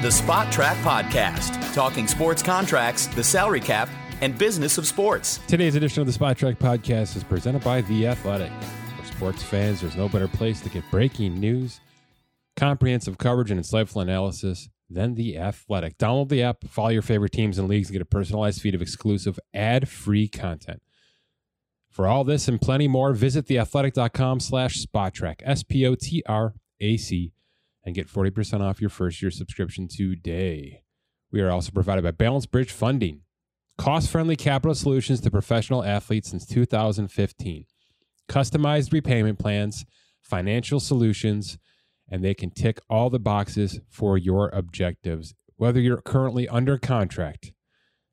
The Spotrac Podcast, talking sports contracts, the salary cap, and business of sports. Today's edition of the Spotrac Podcast is presented by The Athletic. For sports fans, there's no better place to get breaking news, comprehensive coverage, and insightful analysis than The Athletic. Download the app, follow your favorite teams and leagues, and get a personalized feed of exclusive ad-free content. For all this and plenty more, visit theathletic.com slash spotrac, S-P-O-T-R-A-C, and get 40% off your first year subscription today. We are also provided by Balance Bridge Funding, cost-friendly capital solutions to professional athletes since 2015. Customized repayment plans, financial solutions, and they can tick all the boxes for your objectives. Whether you're currently under contract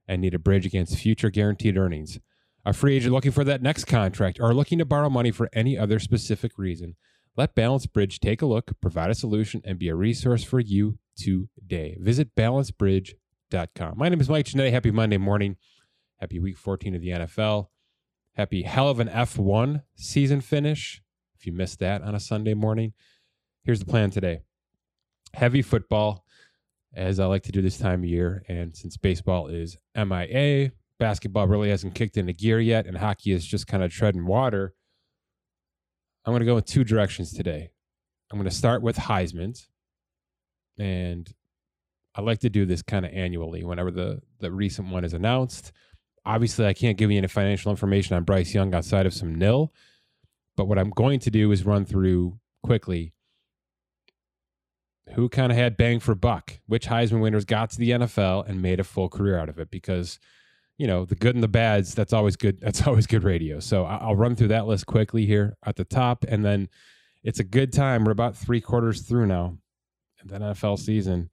and need a bridge against future guaranteed earnings, a free agent looking for that next contract, or looking to borrow money for any other specific reason, let Balance Bridge take a look, provide a solution, and be a resource for you today. Visit balancebridge.com. My name is Mike Ginnitti. Happy Monday morning. Happy week 14 of the NFL. Happy hell of an F1 season finish. If you missed that on a Sunday morning, here's the plan today heavy football, as I like to do this time of year. And since baseball is MIA, basketball really hasn't kicked into gear yet, and hockey is just kind of treading water. I'm going to go in two directions today. I'm going to start with Heisman's, and I like to do this kind of annually whenever the the recent one is announced. Obviously, I can't give you any financial information on Bryce Young outside of some nil, but what I'm going to do is run through quickly who kind of had bang for buck, which Heisman winners got to the NFL and made a full career out of it because you know the good and the bads that's always good that's always good radio. So i'll run through that list quickly here at the top and then it's a good time. We're about three quarters through now in the nfl season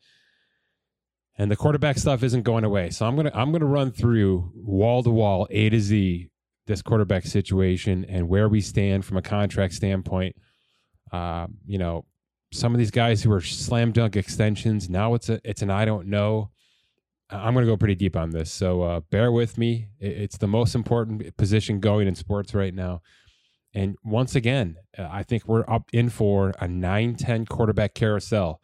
and the quarterback stuff isn't going away. So i'm gonna i'm gonna run through wall to wall a to z this quarterback situation and where we stand from a contract standpoint. Uh, you know some of these guys who are slam dunk extensions now it's a it's an i don't know I'm going to go pretty deep on this, so uh, bear with me. It's the most important position going in sports right now. And once again, I think we're up in for a 9 10 quarterback carousel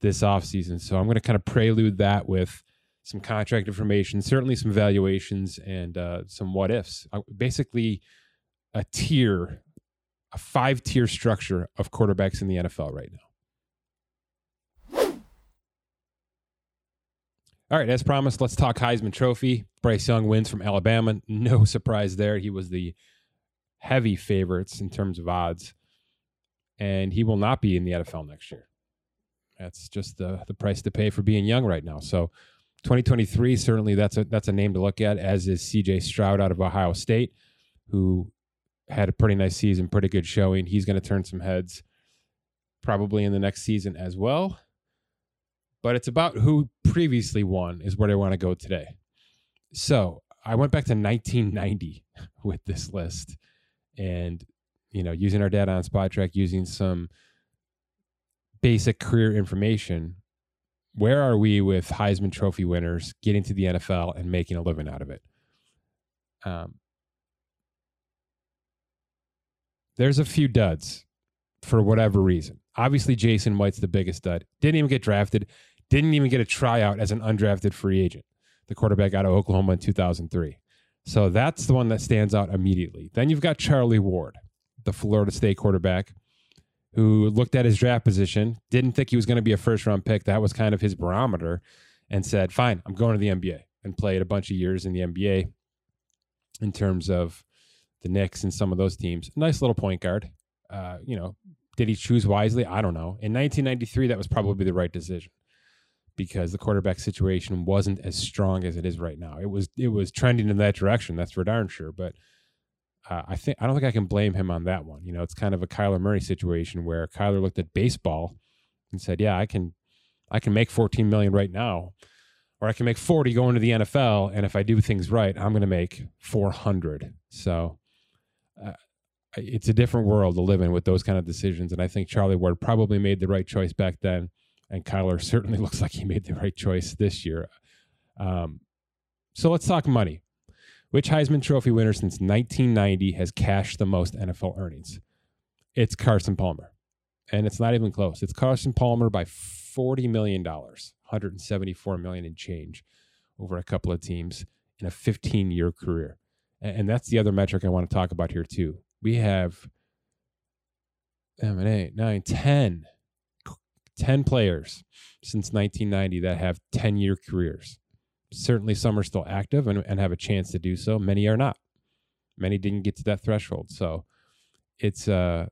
this offseason. So I'm going to kind of prelude that with some contract information, certainly some valuations, and uh, some what ifs. Uh, basically, a tier, a five tier structure of quarterbacks in the NFL right now. All right, as promised, let's talk Heisman Trophy. Bryce Young wins from Alabama. No surprise there. He was the heavy favorites in terms of odds, and he will not be in the NFL next year. That's just the the price to pay for being young right now. So, 2023 certainly that's a that's a name to look at. As is C.J. Stroud out of Ohio State, who had a pretty nice season, pretty good showing. He's going to turn some heads probably in the next season as well but it's about who previously won is where I want to go today. So I went back to 1990 with this list, and you know, using our data on Spotrac, using some basic career information. Where are we with Heisman Trophy winners getting to the NFL and making a living out of it? Um, there's a few duds for whatever reason. Obviously, Jason White's the biggest dud. Didn't even get drafted didn't even get a tryout as an undrafted free agent, the quarterback out of Oklahoma in 2003. So that's the one that stands out immediately. Then you've got Charlie Ward, the Florida State quarterback, who looked at his draft position, didn't think he was going to be a first round pick. That was kind of his barometer, and said, Fine, I'm going to the NBA, and played a bunch of years in the NBA in terms of the Knicks and some of those teams. Nice little point guard. Uh, you know, did he choose wisely? I don't know. In 1993, that was probably the right decision because the quarterback situation wasn't as strong as it is right now. It was it was trending in that direction. That's for darn sure. But uh, I think I don't think I can blame him on that one. You know, it's kind of a Kyler Murray situation where Kyler looked at baseball and said, "Yeah, I can I can make 14 million right now." Or I can make 40 going to the NFL, and if I do things right, I'm going to make 400. So uh, it's a different world to live in with those kind of decisions. And I think Charlie Ward probably made the right choice back then and Kyler certainly looks like he made the right choice this year. Um, so let's talk money. Which Heisman Trophy winner since 1990 has cashed the most NFL earnings? It's Carson Palmer. And it's not even close. It's Carson Palmer by $40 million, 174 million in change over a couple of teams in a 15 year career. And that's the other metric I want to talk about here too. We have seven, eight, nine, 10, 10 players since 1990 that have 10 year careers. Certainly some are still active and, and have a chance to do so. Many are not. Many didn't get to that threshold. So it's uh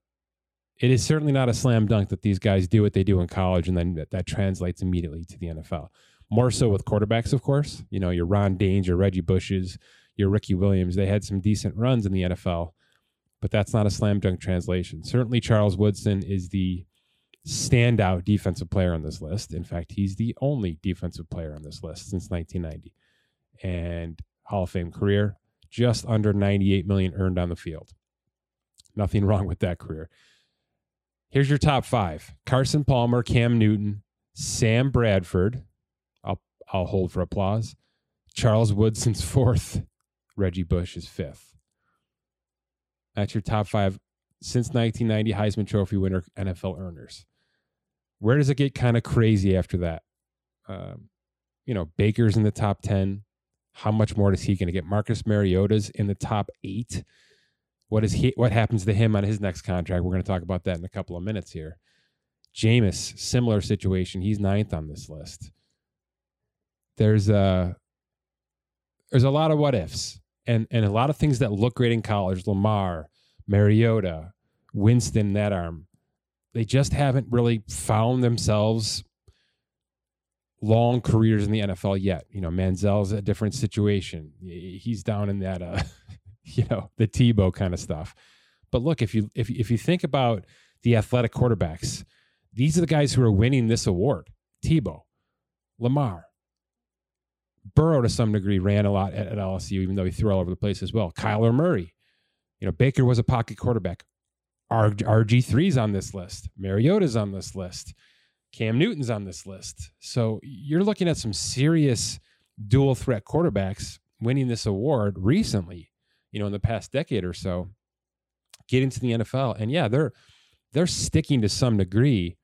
it is certainly not a slam dunk that these guys do what they do in college and then that, that translates immediately to the NFL. More so with quarterbacks, of course. You know, your Ron Daynes, your Reggie Bushes, your Ricky Williams, they had some decent runs in the NFL, but that's not a slam dunk translation. Certainly Charles Woodson is the standout defensive player on this list. In fact, he's the only defensive player on this list since 1990. And Hall of Fame career, just under 98 million earned on the field. Nothing wrong with that career. Here's your top five Carson Palmer, Cam Newton, Sam Bradford. I'll, I'll hold for applause. Charles Woodson's fourth. Reggie Bush is fifth. That's your top five since 1990 Heisman Trophy winner NFL earners. Where does it get kind of crazy after that? Um, you know, Baker's in the top 10. How much more is he going to get? Marcus Mariota's in the top eight. What is he? What happens to him on his next contract? We're going to talk about that in a couple of minutes here. Jameis, similar situation. He's ninth on this list. There's a there's a lot of what ifs and and a lot of things that look great in college. Lamar, Mariota, Winston, that arm. They just haven't really found themselves long careers in the NFL yet. You know, Manziel's a different situation. He's down in that uh, you know, the Tebow kind of stuff. But look, if you if if you think about the athletic quarterbacks, these are the guys who are winning this award. Tebow, Lamar, Burrow to some degree ran a lot at, at LSU, even though he threw all over the place as well. Kyler Murray, you know, Baker was a pocket quarterback. RG3's on this list. Mariota's on this list. Cam Newton's on this list. So you're looking at some serious dual threat quarterbacks winning this award recently you know, in the past decade or so, get into the NFL. And yeah, they're they're sticking to some degree,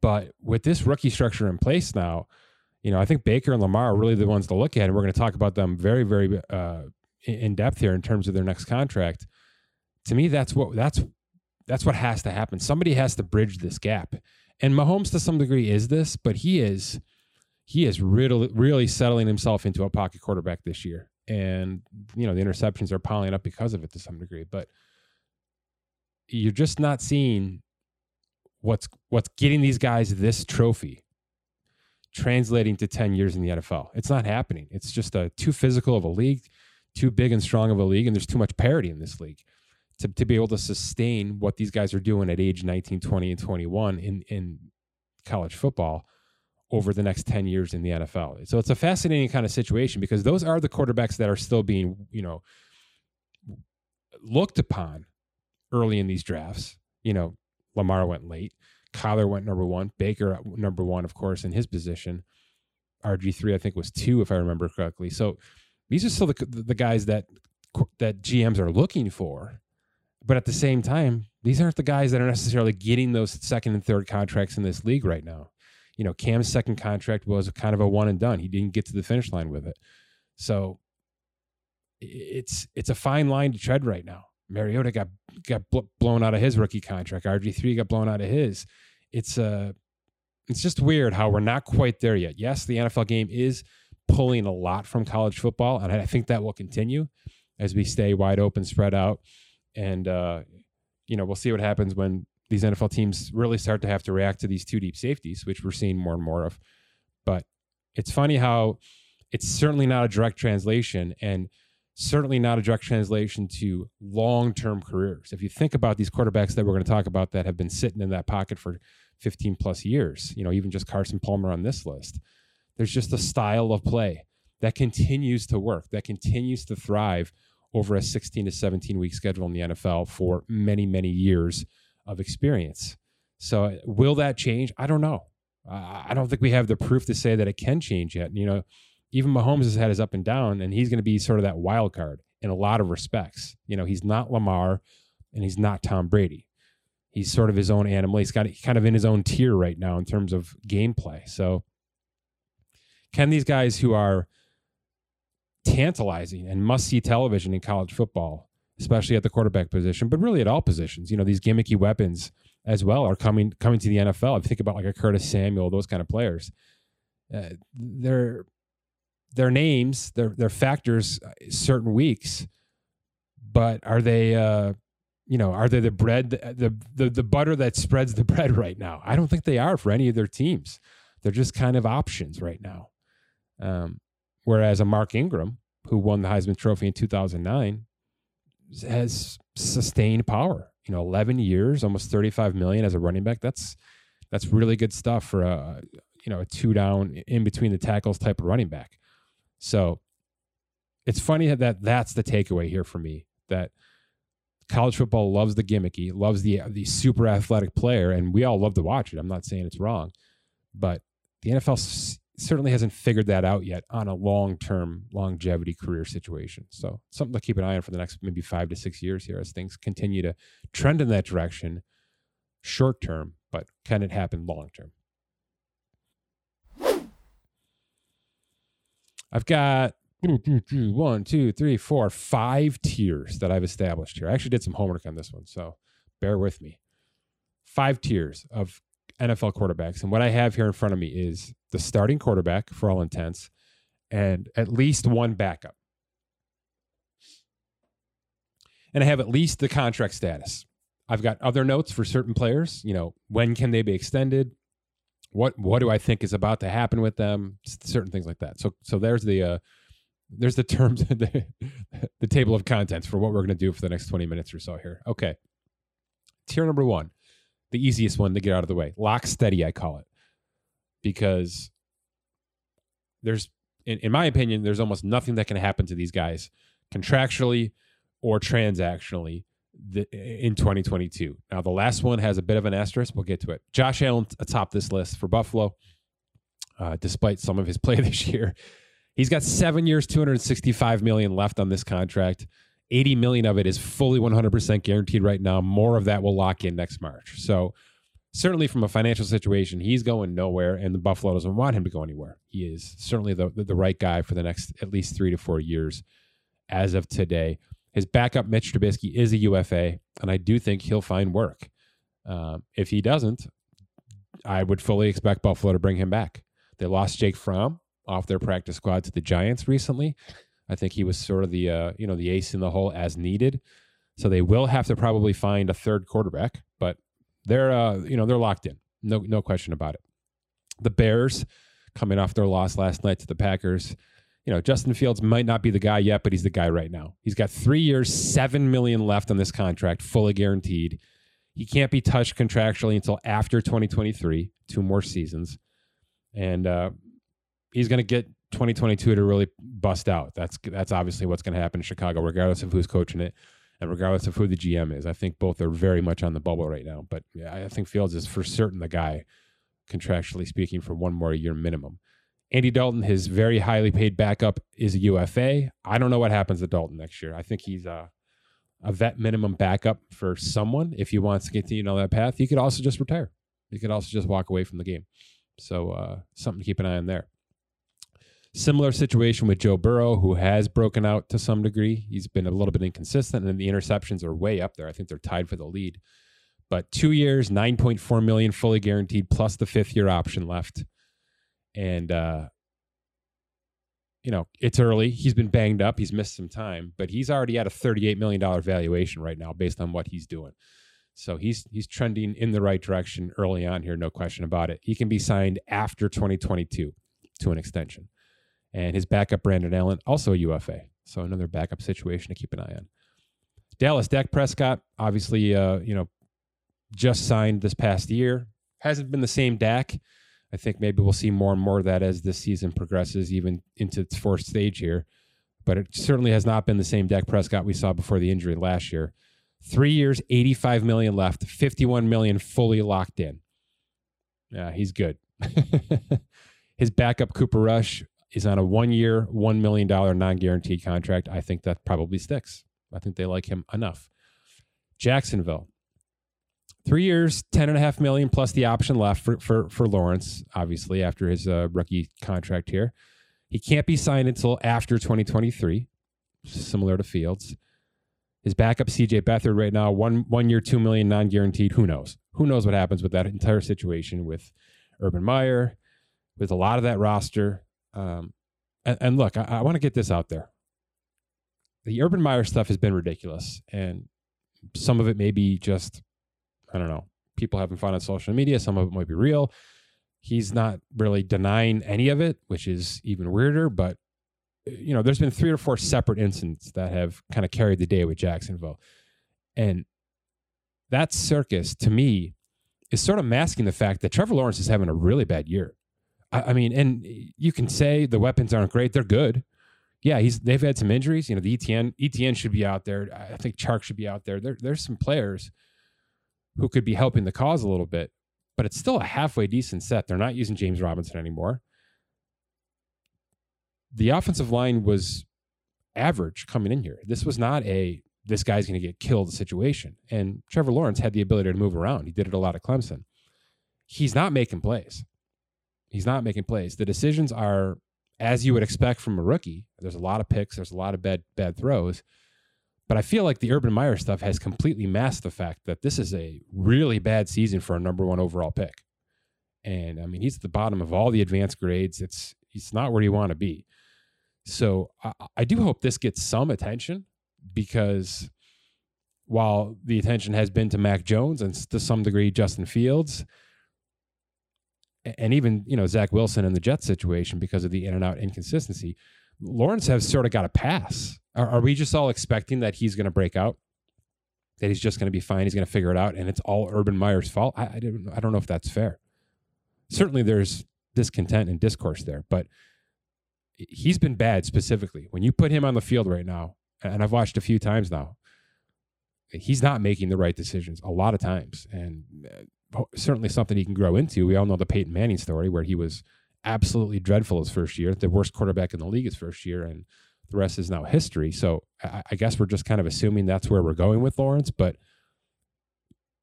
but with this rookie structure in place now, you know, I think Baker and Lamar are really the ones to look at, and we're going to talk about them very, very uh, in depth here in terms of their next contract. To me, that's what that's that's what has to happen. Somebody has to bridge this gap, and Mahomes to some degree is this, but he is he is really really settling himself into a pocket quarterback this year and you know the interceptions are piling up because of it to some degree but you're just not seeing what's what's getting these guys this trophy translating to 10 years in the NFL. It's not happening. It's just a too physical of a league, too big and strong of a league and there's too much parity in this league to, to be able to sustain what these guys are doing at age 19, 20 and 21 in in college football over the next 10 years in the NFL. So it's a fascinating kind of situation because those are the quarterbacks that are still being, you know, looked upon early in these drafts. You know, Lamar went late. Kyler went number one. Baker uh, number one, of course, in his position. RG3, I think, was two, if I remember correctly. So these are still the, the guys that that GMs are looking for. But at the same time, these aren't the guys that are necessarily getting those second and third contracts in this league right now you know, Cam's second contract was kind of a one and done. He didn't get to the finish line with it. So it's it's a fine line to tread right now. Mariota got got blown out of his rookie contract. RG three got blown out of his. It's uh it's just weird how we're not quite there yet. Yes, the NFL game is pulling a lot from college football, and I think that will continue as we stay wide open, spread out, and uh, you know we'll see what happens when these NFL teams really start to have to react to these two deep safeties, which we're seeing more and more of. But it's funny how it's certainly not a direct translation and certainly not a direct translation to long term careers. If you think about these quarterbacks that we're going to talk about that have been sitting in that pocket for 15 plus years, you know, even just Carson Palmer on this list, there's just a style of play that continues to work, that continues to thrive over a 16 to 17 week schedule in the NFL for many, many years of experience. So uh, will that change? I don't know. I don't think we have the proof to say that it can change yet. You know, even Mahomes has had his up and down, and he's going to be sort of that wild card in a lot of respects. You know, he's not Lamar, and he's not Tom Brady. He's sort of his own animal. He's got kind of in his own tier right now in terms of gameplay. So Can these guys who are tantalizing and must see television in college football, especially at the quarterback position, but really at all positions, you know, these gimmicky weapons as well are coming coming to the NFL. If you think about like a Curtis Samuel, those kind of players, uh, their their names, their their factors, uh, certain weeks, but are they? Uh, you know, are they the bread, the, the the butter that spreads the bread right now? I don't think they are for any of their teams. They're just kind of options right now. Um, whereas a Mark Ingram, who won the Heisman Trophy in 2009, has sustained power. You know, 11 years, almost 35 million as a running back. That's that's really good stuff for a you know a two down in between the tackles type of running back. So it's funny that that's the takeaway here for me that college football loves the gimmicky, loves the the super athletic player, and we all love to watch it. I'm not saying it's wrong, but the NFL certainly hasn't figured that out yet on a long term longevity career situation. So something to keep an eye on for the next maybe five to six years here as things continue to trend in that direction, short term, but can it happen long term? I've got one, two, three, four, five tiers that I've established here. I actually did some homework on this one, so bear with me. Five tiers of NFL quarterbacks. And what I have here in front of me is the starting quarterback for all intents and at least one backup. And I have at least the contract status. I've got other notes for certain players. You know, when can they be extended? What what do I think is about to happen with them? Certain things like that. So so there's the uh, there's the terms the, the table of contents for what we're going to do for the next 20 minutes or so here. Okay. Tier number 1 the easiest one to get out of the way. Lock steady, I call it, because there's, in, in my opinion, there's almost nothing that can happen to these guys contractually or transactionally the, in 2022. Now, the last one has a bit of an asterisk. We'll get to it. Josh Allen atop this list for Buffalo, uh, despite some of his play this year. He's got seven years, 265 million left on this contract. 80 million of it is fully 100% guaranteed right now. More of that will lock in next March. So, certainly from a financial situation, he's going nowhere, and the Buffalo doesn't want him to go anywhere. He is certainly the, the, right guy for the next at least three to four years as of today. His backup, Mitch Trubisky, is a UFA, and I do think he'll find work. Um, if he doesn't, I would fully expect Buffalo to bring him back. They lost Jake Fromm off their practice squad to the Giants recently. I think he was sort of the uh, you know the ace in the hole as needed. So they will have to probably find a third quarterback, but they're uh, you know they're locked in. No no question about it. The Bears coming off their loss last night to the Packers. You know, Justin Fields might not be the guy yet, but he's the guy right now. He's got 3 years, 7 million left on this contract, fully guaranteed. He can't be touched contractually until after 2023, two more seasons. And uh, he's going to get 2022 to really bust out. That's that's obviously what's going to happen in Chicago, regardless of who's coaching it and regardless of who the GM is. I think both are very much on the bubble right now. But yeah, I think Fields is for certain the guy, contractually speaking, for one more year minimum. Andy Dalton, his very highly paid backup, is a UFA. I don't know what happens to Dalton next year. I think he's a, a vet minimum backup for someone if he wants to continue on that path. He could also just retire. He could also just walk away from the game. So uh, something to keep an eye on there. Similar situation with Joe Burrow, who has broken out to some degree. He's been a little bit inconsistent, and the interceptions are way up there. I think they're tied for the lead. But two years, nine point four million, fully guaranteed, plus the fifth year option left. And uh, you know, it's early. He's been banged up. He's missed some time, but he's already at a thirty-eight million dollar valuation right now, based on what he's doing. So he's he's trending in the right direction early on here, no question about it. He can be signed after 2022 to an extension and his backup Brandon Allen also a UFA. So another backup situation to keep an eye on. Dallas Dak Prescott, obviously, uh, you know, just signed this past year. Hasn't been the same Dak. I think maybe we'll see more and more of that as this season progresses, even into its fourth stage here. But it certainly has not been the same Dak Prescott we saw before the injury last year. Three years, 85 million left, 51 million fully locked in. Yeah, he's good. His backup, Cooper Rush, is on a one year, $1 million non guaranteed contract. I think that probably sticks. I think they like him enough. Jacksonville. three years, ten and a half million plus the option left for for, for Lawrence, obviously after his uh, rookie contract here. He can't be signed until after 2023, similar to Fields. His backup CJ Beathard right now, one one year, two million non guaranteed. Who knows? Who knows what happens with that entire situation with Urban Meyer, with a lot of that roster. Um, and, and look, I, I want to get this out there. The Urban Meyer stuff has been ridiculous, and some of it may be just, I don't know, people having fun on social media. Some of it might be real. He's not really denying any of it, which is even weirder. But you know, there's been three or four separate incidents that have kind of carried the day with Jacksonville, and that circus to me is sort of masking the fact that Trevor Lawrence is having a really bad year. I, I mean, and you can say the weapons aren't great; they're good. Yeah, he's they've had some injuries. You know, the ETN ETN should be out there. I think Chark should be out there. There there's some players who could be helping the cause a little bit, but it's still a halfway decent set. They're not using James Robinson anymore. The offensive line was average coming in here. This was not a this guy's going to get killed situation. And Trevor Lawrence had the ability to move around. He did it a lot at Clemson. He's not making plays. He's not making plays. The decisions are as you would expect from a rookie. There's a lot of picks, there's a lot of bad bad throws. But I feel like the Urban Meyer stuff has completely masked the fact that this is a really bad season for a number one overall pick. And I mean, he's at the bottom of all the advanced grades. It's he's not where you want to be. So I, I do hope this gets some attention because while the attention has been to Mac Jones and to some degree Justin Fields, and even you know Zach Wilson and the Jets situation because of the in and out inconsistency, Lawrence has sort of got a pass. Are, are we just all expecting that he's going to break out? That he's just going to be fine. He's going to figure it out, and it's all Urban Meyer's fault. I, I don't. I don't know if that's fair. Certainly, there's discontent and discourse there, but he's been bad specifically. When you put him on the field right now, and I've watched a few times now. He's not making the right decisions a lot of times, and uh, certainly something he can grow into. We all know the Peyton Manning story, where he was absolutely dreadful his first year, the worst quarterback in the league his first year, and the rest is now history. So I, I guess we're just kind of assuming that's where we're going with Lawrence, but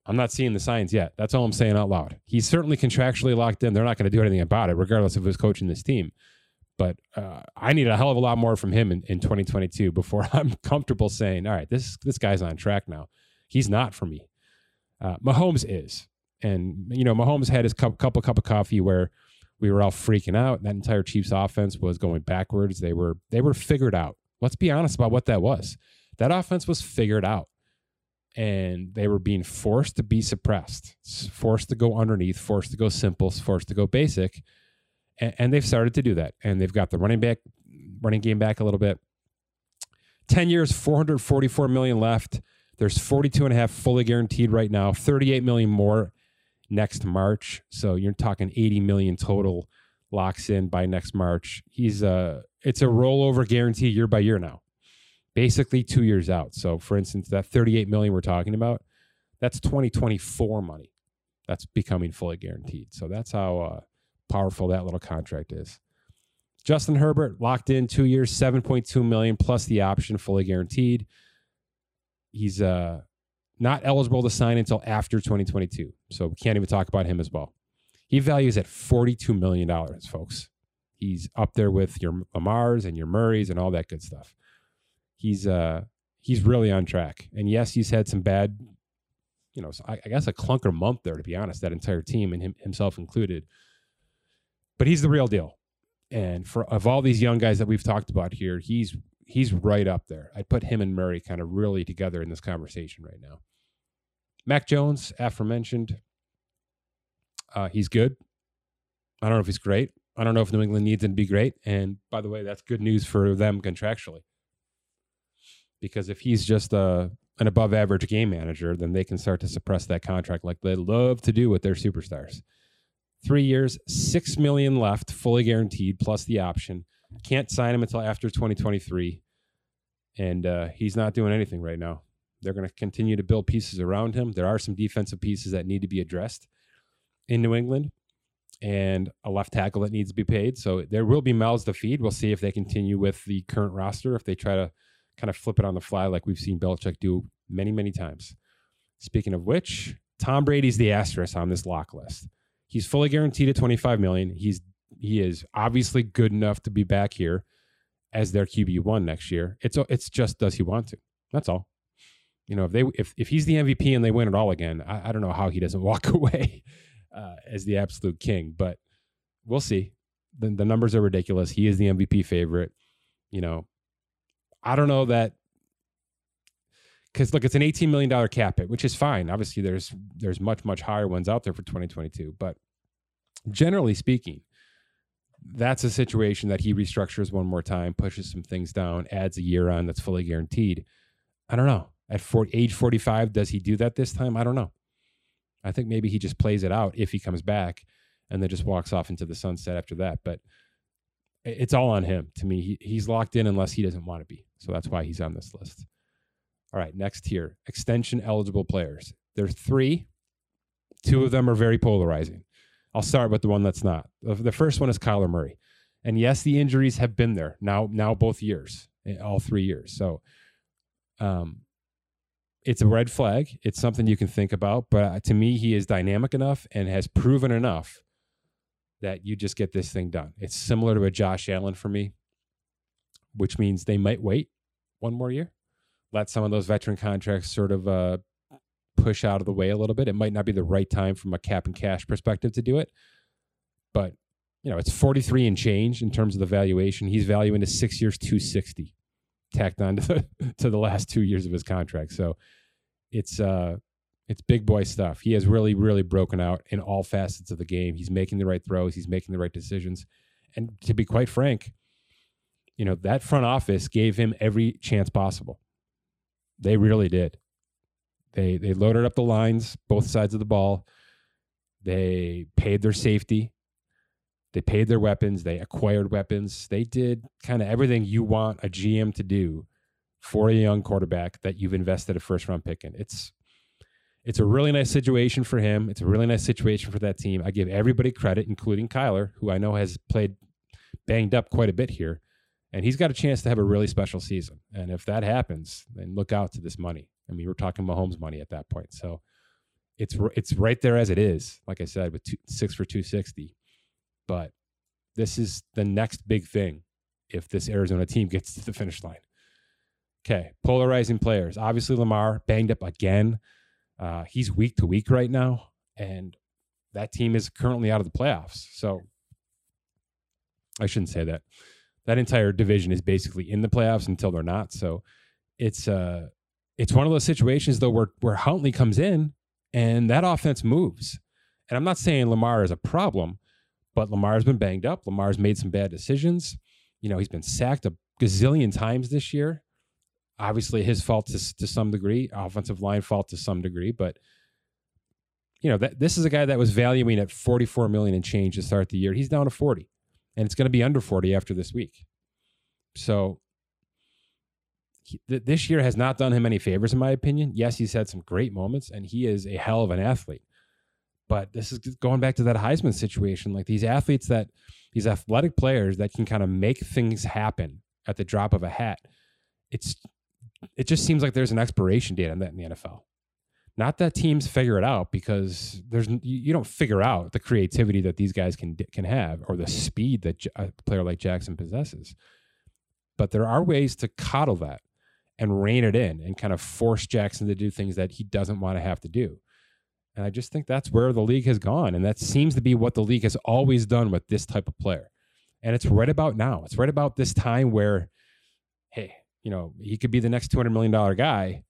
I'm not seeing the signs yet. That's all I'm saying out loud. He's certainly contractually locked in. They're not going to do anything about it, regardless of who's coaching this team. But uh, I need a hell of a lot more from him in, in 2022 before I'm comfortable saying, all right, this this guy's on track now. He's not for me. Uh, Mahomes is, and you know, Mahomes had his cup, couple cup of coffee where we were all freaking out. That entire Chiefs offense was going backwards. They were they were figured out. Let's be honest about what that was. That offense was figured out, and they were being forced to be suppressed, forced to go underneath, forced to go simple, forced to go basic and, and they've started to do that, and they've got the running back, running game back a little bit. Ten years, four hundred forty-four million left. There's 42 and a half fully guaranteed right now, 38 million more next March. So you're talking 80 million total locks in by next March. He's a it's a rollover guarantee year by year now. Basically 2 years out. So for instance, that 38 million we're talking about, that's 2024 money. That's becoming fully guaranteed. So that's how uh, powerful that little contract is. Justin Herbert locked in two years, 7.2 million plus the option, fully guaranteed. He's uh, not eligible to sign until after 2022. So we can't even talk about him as well. He values at $42 million, folks. He's up there with your Lamars and your Murrays and all that good stuff. He's uh he's really on track. And yes, he's had some bad, you know, I, I guess a clunker month there, to be honest, that entire team and him, himself included but he's the real deal. And for of all these young guys that we've talked about here, he's he's right up there. I'd put him and Murray kind of really together in this conversation right now. Mac Jones, aforementioned, uh, he's good. I don't know if he's great. I don't know if New England needs him to be great. And by the way, that's good news for them contractually. Because if he's just a, uh, an above average game manager, then they can start to suppress that contract like they love to do with their superstars. Three years, six million left, fully guaranteed, plus the option. Can't sign him until after 2023, and uh, he's not doing anything right now. They're going to continue to build pieces around him. There are some defensive pieces that need to be addressed in New England, and a left tackle that needs to be paid. So there will be mouths to feed. We'll see if they continue with the current roster, if they try to kind of flip it on the fly like we've seen Belichick do many, many times. Speaking of which, Tom Brady's the asterisk on this lock list. He's fully guaranteed at 25 million. He's he is obviously good enough to be back here as their QB one next year. It's it's just does he want to? That's all. You know, if they if if he's the MVP and they win it all again, I, I don't know how he doesn't walk away uh, as the absolute king. But we'll see. The, the numbers are ridiculous. He is the MVP favorite. You know, I don't know that because look, it's an eighteen million dollar cap hit, which is fine. Obviously, there's there's much much higher ones out there for 2022, but generally speaking, that's a situation that he restructures one more time, pushes some things down, adds a year on that's fully guaranteed. I don't know. At 40, age 45, does he do that this time? I don't know. I think maybe he just plays it out if he comes back and then just walks off into the sunset after that. But it's all on him to me. He, he's locked in unless he doesn't want to be. So that's why he's on this list. All right, next here extension eligible players. There's three. Two of them are very polarizing. I'll start with the one that's not. The first one is Kyler Murray. And yes, the injuries have been there now, now both years, eh, all three years. So um, it's a red flag. It's something you can think about. But uh, to me, he is dynamic enough and has proven enough that you just get this thing done. It's similar to a Josh Allen for me, which means they might wait one more year let some of those veteran contracts sort of uh, push out of the way a little bit. It might not be the right time from a cap and cash perspective to do it, but you know it's 43 and change in terms of the valuation. He's valuing to six years 260, tacked on to the, to the last two years of his contract. So it's uh it's big boy stuff. He has really really broken out in all facets of the game. He's making the right throws. He's making the right decisions, and to be quite frank, you know that front office gave him every chance possible they really did. They they loaded up the lines, both sides of the ball. They paid their safety. They paid their weapons. They acquired weapons. They did kind of everything you want a GM to do for a young quarterback that you've invested a first round pick in. It's it's a really nice situation for him. It's a really nice situation for that team. I give everybody credit, including Kyler, who I know has played banged up quite a bit here and he's got a chance to have a really special season. And if that happens, then look out to this money. I mean, we're talking Mahomes money at that point. So it's it's right there as it is. Like I said, with two, six for two sixty. But this is the next big thing if this Arizona team gets to the finish line. Okay, polarizing players. Obviously, Lamar banged up again. Uh, he's week to week right now, and that team is currently out of the playoffs. So I shouldn't say that that entire division is basically in the playoffs until they're not. So it's uh it's one of those situations though where where Huntley comes in and that offense moves. And I'm not saying Lamar is a problem, but Lamar's been banged up. Lamar's made some bad decisions. You know, he's been sacked a gazillion times this year. Obviously, his fault to, to some degree, offensive line fault to some degree, but you know, that, this is a guy that was valuing at 44 million and change to start the year. He's down to 40 and it's going to be under 40 after this week. So he, th- this year has not done him any favors, in my opinion. Yes, he's had some great moments, and he is a hell of an athlete. But this is going back to that Heisman situation. Like these athletes that, these athletic players that can kind of make things happen at the drop of a hat. It's, it just seems like there's an expiration date on that in the NFL. Not that teams figure it out because there's you don't figure out the creativity that these guys can can have or the speed that a player like Jackson possesses. But there are ways to coddle that and rein it in and kind of force Jackson to do things that he doesn't want to have to do. And I just think that's where the league has gone. And that seems to be what the league has always done with this type of player. And it's right about now. It's right about this time where, hey, you know, he could be the next $200 million guy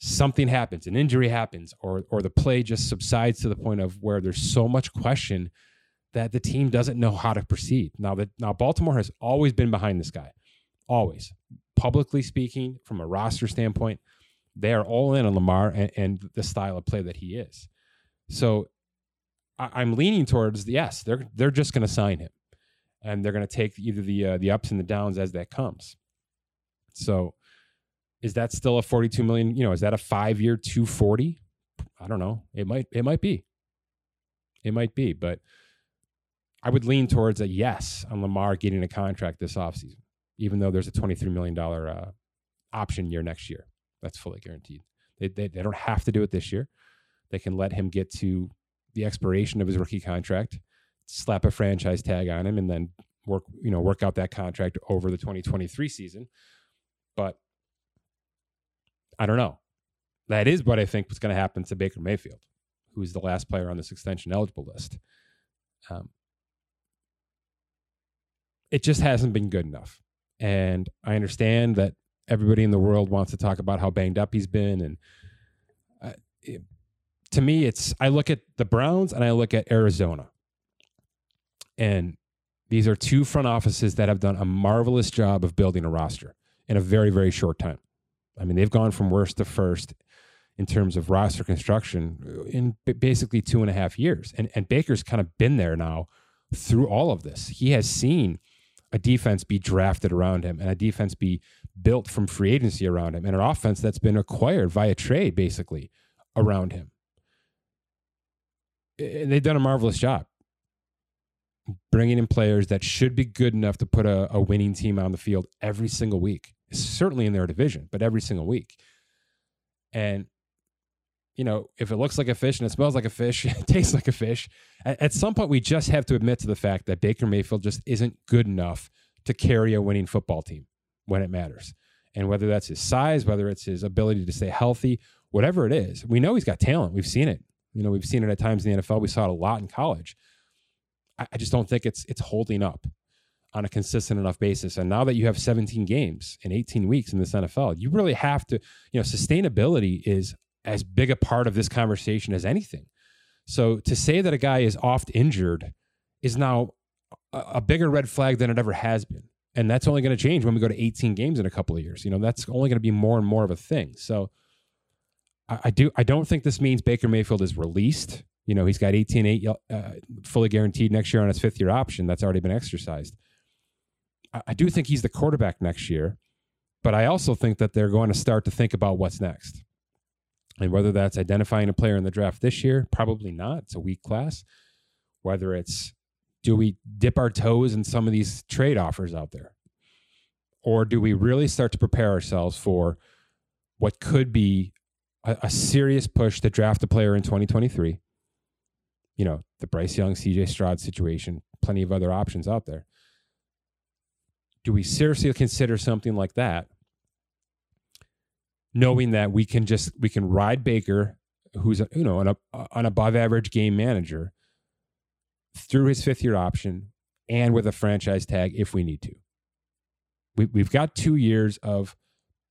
something happens, an injury happens, or or the play just subsides to the point of where there's so much question that the team doesn't know how to proceed. Now that now Baltimore has always been behind this guy, always publicly speaking, from a roster standpoint, they are all in on Lamar and, and the style of play that he is. So I, am leaning towards the yes, they're they're just going to sign him, and they're going to take either the uh, the ups and the downs as that comes. So is that still a 42 million you know is that a five year 240 i don't know. It might it might be. It might be but i would lean towards a yes on lamar getting a contract this offseason even though there's a 23 million dollar uh, option year next year that's fully guaranteed they, they, they don't have to do it this year They can let him get to the expiration of his rookie contract, slap a franchise tag on him, and then work you know work out that contract over the 2023 season. But I don't know. That is what I think was going to happen to Baker Mayfield, who is the last player on this extension eligible list. Um, it just hasn't been good enough. And I understand that everybody in the world wants to talk about how banged up he's been. And uh, it, to me, it's I look at the Browns and I look at Arizona. And these are two front offices that have done a marvelous job of building a roster in a very, very short time. I mean, they've gone from worst to first in terms of roster construction in basically two and a half years. And, and Baker's kind of been there now through all of this. He has seen a defense be drafted around him and a defense be built from free agency around him and an offense that's been acquired via trade basically around him. And they've done a marvelous job bringing in players that should be good enough to put a, a winning team on the field every single week, certainly in their division, but every single week. And you know, if it looks like a fish and it smells like a fish, it tastes like a fish. At, at, some point, we just have to admit to the fact that Baker Mayfield just isn't good enough to carry a winning football team when it matters. And whether that's his size, whether it's his ability to stay healthy, whatever it is, we know he's got talent. We've seen it. You know, we've seen it at times in the NFL. We saw it a lot in college. I, I just don't think it's it's holding up on a consistent enough basis. And now that you have 17 games in 18 weeks in this NFL, you really have to, you know, sustainability is as big a part of this conversation as anything. So to say that a guy is oft injured is now a, a bigger red flag than it ever has been. And that's only going to change when we go to 18 games in a couple of years. You know, that's only going to be more and more of a thing. So I, I, do I don't think this means Baker Mayfield is released. You know, he's got 18 8 uh, fully guaranteed next year on his fifth year option. That's already been exercised. I, I do think he's the quarterback next year, but I also think that they're going to start to think about what's next. And whether that's identifying a player in the draft this year, probably not. It's a weak class. Whether it's do we dip our toes in some of these trade offers out there? Or do we really start to prepare ourselves for what could be a, a serious push to draft a player in 2023? You know, the Bryce Young, CJ Stroud situation, plenty of other options out there. Do we seriously consider something like that knowing that we can just we can ride Baker, who's you know an, an above average game manager, through his fifth year option and with a franchise tag if we need to. We, we've got two years of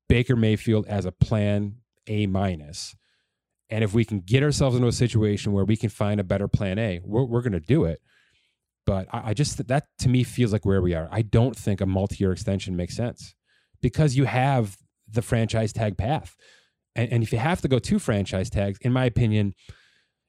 Baker Mayfield as a plan A minus. And if we can get ourselves into a situation where we can find a better plan A, we're, we're going to do it. But I, I just, that to me feels like where we are. I don't think a multi year extension makes sense because you have the franchise tag path. And, and if you have to go two franchise tags, in my opinion,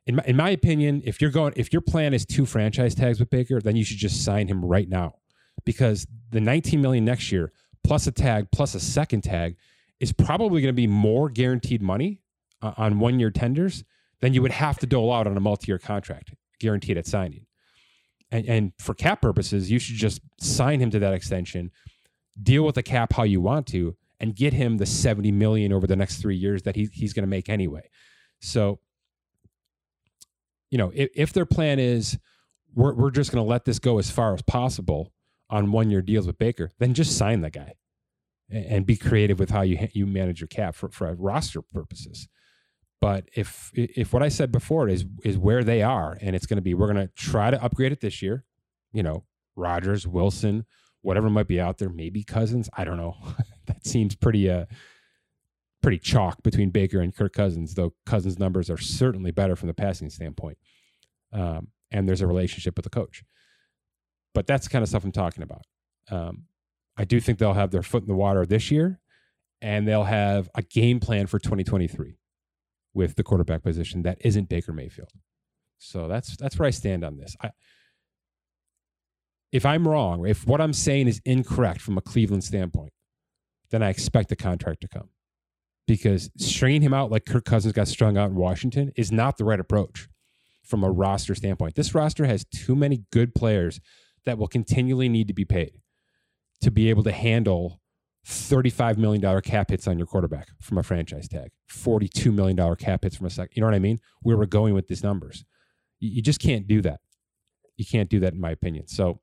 in my, in my opinion, if you're going, if your plan is two franchise tags with Baker, then you should just sign him right now, because the 19 million next year plus a tag plus a second tag is probably going to be more guaranteed money uh, on one year tenders than you would have to dole out on a multi year contract guaranteed at signing. And, and for cap purposes, you should just sign him to that extension, deal with the cap how you want to, and get him the 70 million over the next three years that he, he's going to make anyway. So, you know, if, if their plan is we're, we're just going to let this go as far as possible on one year deals with Baker, then just sign the guy and, and be creative with how you, you manage your cap for, for roster purposes. But if if what I said before is is where they are, and it's going to be, we're going to try to upgrade it this year. You know, Rodgers, Wilson, whatever might be out there, maybe Cousins. I don't know. that seems pretty uh pretty chalk between Baker and Kirk Cousins, though Cousins' numbers are certainly better from the passing standpoint. Um, and there's a relationship with the coach. But that's the kind of stuff I'm talking about. Um, I do think they'll have their foot in the water this year, and they'll have a game plan for 2023 with the quarterback position that isn't Baker Mayfield. So that's that's where I stand on this. I, if I'm wrong, if what I'm saying is incorrect from a Cleveland standpoint, then I expect the contract to come. Because stringing him out like Kirk Cousins got strung out in Washington is not the right approach from a roster standpoint. This roster has too many good players that will continually need to be paid to be able to handle $35 million cap hits on your quarterback from a franchise tag, $42 million cap hits from a second. You know what I mean? Where we're going with these numbers. You, you just can't do that. You can't do that, in my opinion. So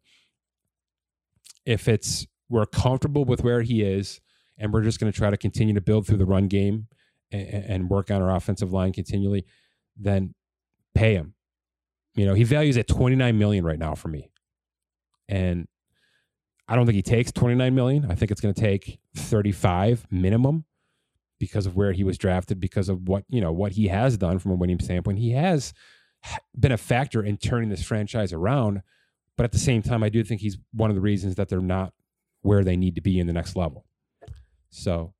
if it's we're comfortable with where he is, and we're just going to try to continue to build through the run game and, and work on our offensive line continually, then pay him. You know, he values at 29 million right now for me. And I don't think he takes 29 million. I think it's going to take 35 minimum because of where he was drafted, because of what, you know, what he has done from a winning standpoint. He has been a factor in turning this franchise around, but at the same time I do think he's one of the reasons that they're not where they need to be in the next level. So,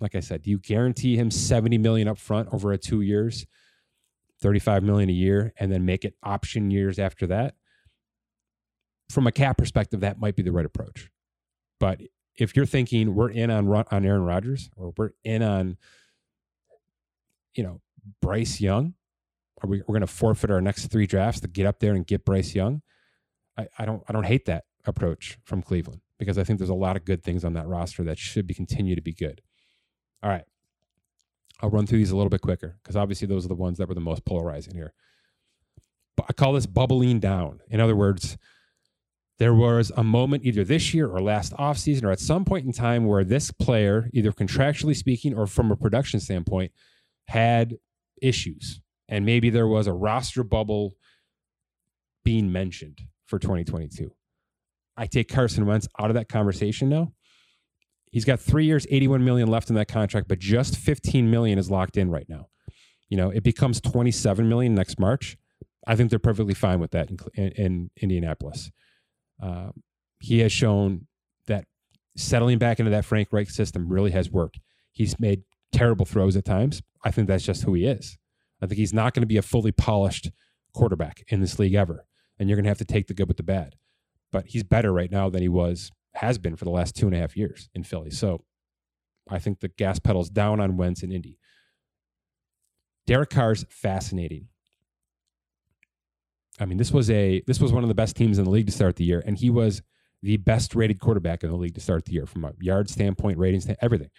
like I said, do you guarantee him 70 million up front over a 2 years, 35 million a year and then make it option years after that? from a cap perspective, that might be the right approach. But if you're thinking we're in on on Aaron Rodgers or we're in on, you know, Bryce Young, are we we're going to forfeit our next three drafts to get up there and get Bryce Young? I, I don't I don't hate that approach from Cleveland because I think there's a lot of good things on that roster that should be continue to be good. All right. I'll run through these a little bit quicker because obviously those are the ones that were the most polarizing here. But I call this bubbling down. In other words, there was a moment either this year or last offseason or at some point in time where this player, either contractually speaking or from a production standpoint, had issues. And maybe there was a roster bubble being mentioned for 2022. I take Carson Wentz out of that conversation now. He's got three years, 81 million left in that contract, but just 15 million is locked in right now. You know, it becomes 27 million next March. I think they're perfectly fine with that in, in, in Indianapolis. Uh, he has shown that settling back into that Frank Reich system really has worked. He's made terrible throws at times. I think that's just who he is. I think he's not going to be a fully polished quarterback in this league ever. And you're going to have to take the good with the bad. But he's better right now than he was, has been for the last two and a half years in Philly. So I think the gas pedal's down on Wentz and Indy. Derek Carr's fascinating. I mean, this was a this was one of the best teams in the league to start the year, and he was the best rated quarterback in the league to start the year from a yard standpoint, ratings, everything.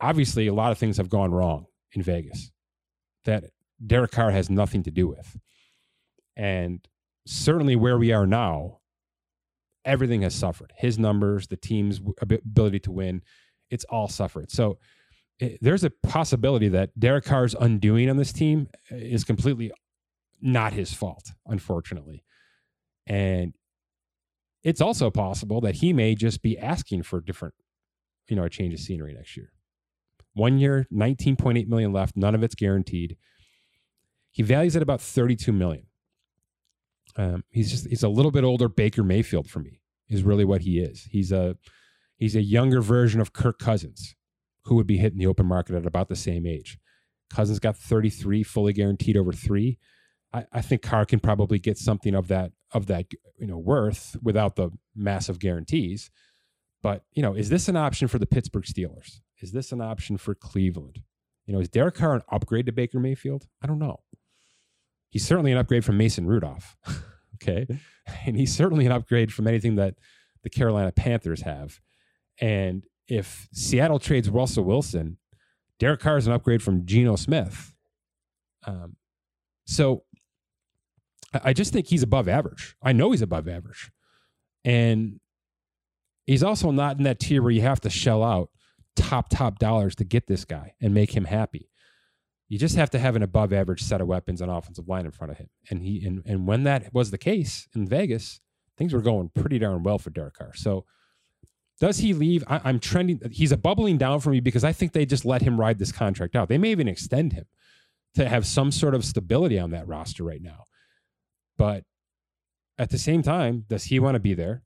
Obviously, a lot of things have gone wrong in Vegas that Derek Carr has nothing to do with, and certainly where we are now, everything has suffered. His numbers, the team's ability to win, it's all suffered. So. It, there's a possibility that Derek Carr's undoing on this team uh, is completely not his fault, unfortunately. And it's also possible that he may just be asking for different, you know, a change of scenery next year. One year, 19.8 million left, none of it's guaranteed. He values at about 32 million. Um, he's just he's a little bit older Baker Mayfield for me, is really what he is. He's a he's a younger version of Kirk Cousins, who would be hitting the open market at about the same age. Cousins got 33 fully guaranteed over three. I, I think Carr can probably get something of that of that you know worth without the massive guarantees. But you know, is this an option for the Pittsburgh Steelers? Is this an option for Cleveland? You know, is Derek Carr an upgrade to Baker Mayfield? I don't know. He's certainly an upgrade from Mason Rudolph. okay. And he's certainly an upgrade from anything that the Carolina Panthers have. And if Seattle trades Russell Wilson, Derek Carr is an upgrade from Geno Smith. Um, so I just think he's above average. I know he's above average. And he's also not in that tier where you have to shell out top, top dollars to get this guy and make him happy. You just have to have an above average set of weapons and offensive line in front of him. And he and, and when that was the case in Vegas, things were going pretty darn well for Derek Carr. So does he leave? I, am trending. He's a bubbling down for me because I think they just let him ride this contract out. They may even extend him to have some sort of stability on that roster right now. But at the same time, does he want to be there?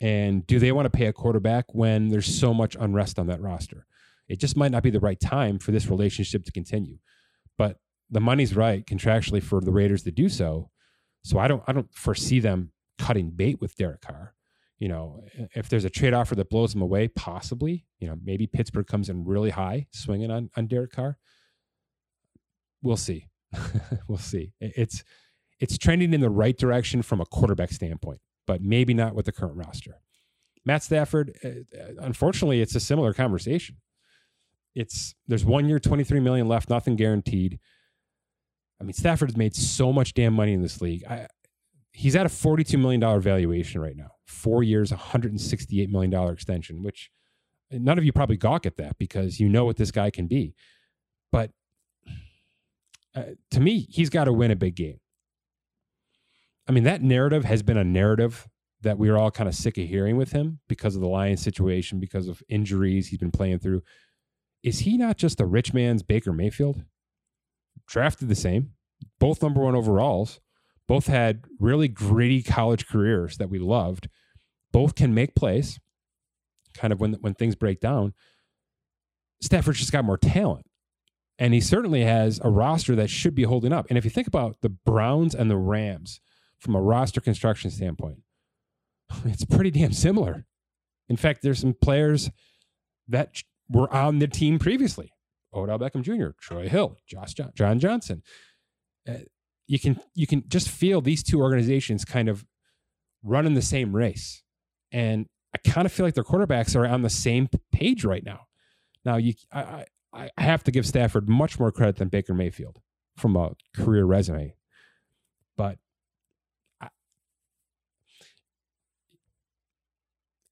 And do they want to pay a quarterback when there's so much unrest on that roster? It just might not be the right time for this relationship to continue. But the money's right contractually for the Raiders to do so. So I don't I don't foresee them cutting bait with Derek Carr. You know, if there's a trade offer that blows him away, possibly, you know, maybe Pittsburgh comes in really high swinging on, on Derek Carr. We'll see. we'll see. It's it's trending in the right direction from a quarterback standpoint, but maybe not with the current roster. Matt Stafford, uh, unfortunately, it's a similar conversation. It's there's one year, 23 million left, nothing guaranteed. I mean, Stafford's made so much damn money in this league. I, he's at a $42 million valuation right now. Four years, $168 million extension, which none of you probably gawk at that because you know what this guy can be. But uh, to me, he's got to win a big game. I mean, that narrative has been a narrative that we are all kind of sick of hearing with him because of the Lions situation, because of injuries he's been playing through. Is he not just a rich man's Baker Mayfield? Drafted the same, both number one overalls, both had really gritty college careers that we loved. Both can make plays, kind of when when things break down. Stafford's just got more talent. And he certainly has a roster that should be holding up. And if you think about the Browns and the Rams from a roster construction standpoint, it's pretty damn similar. In fact, there's some players that were on the team previously. Odell Beckham Jr., Troy Hill, Josh John, John Johnson. Uh, you can you can just feel these two organizations kind of running the same race, and I kind of feel like their quarterbacks are on the same page right now. Now you, I, I have to give Stafford much more credit than Baker Mayfield from a career resume, but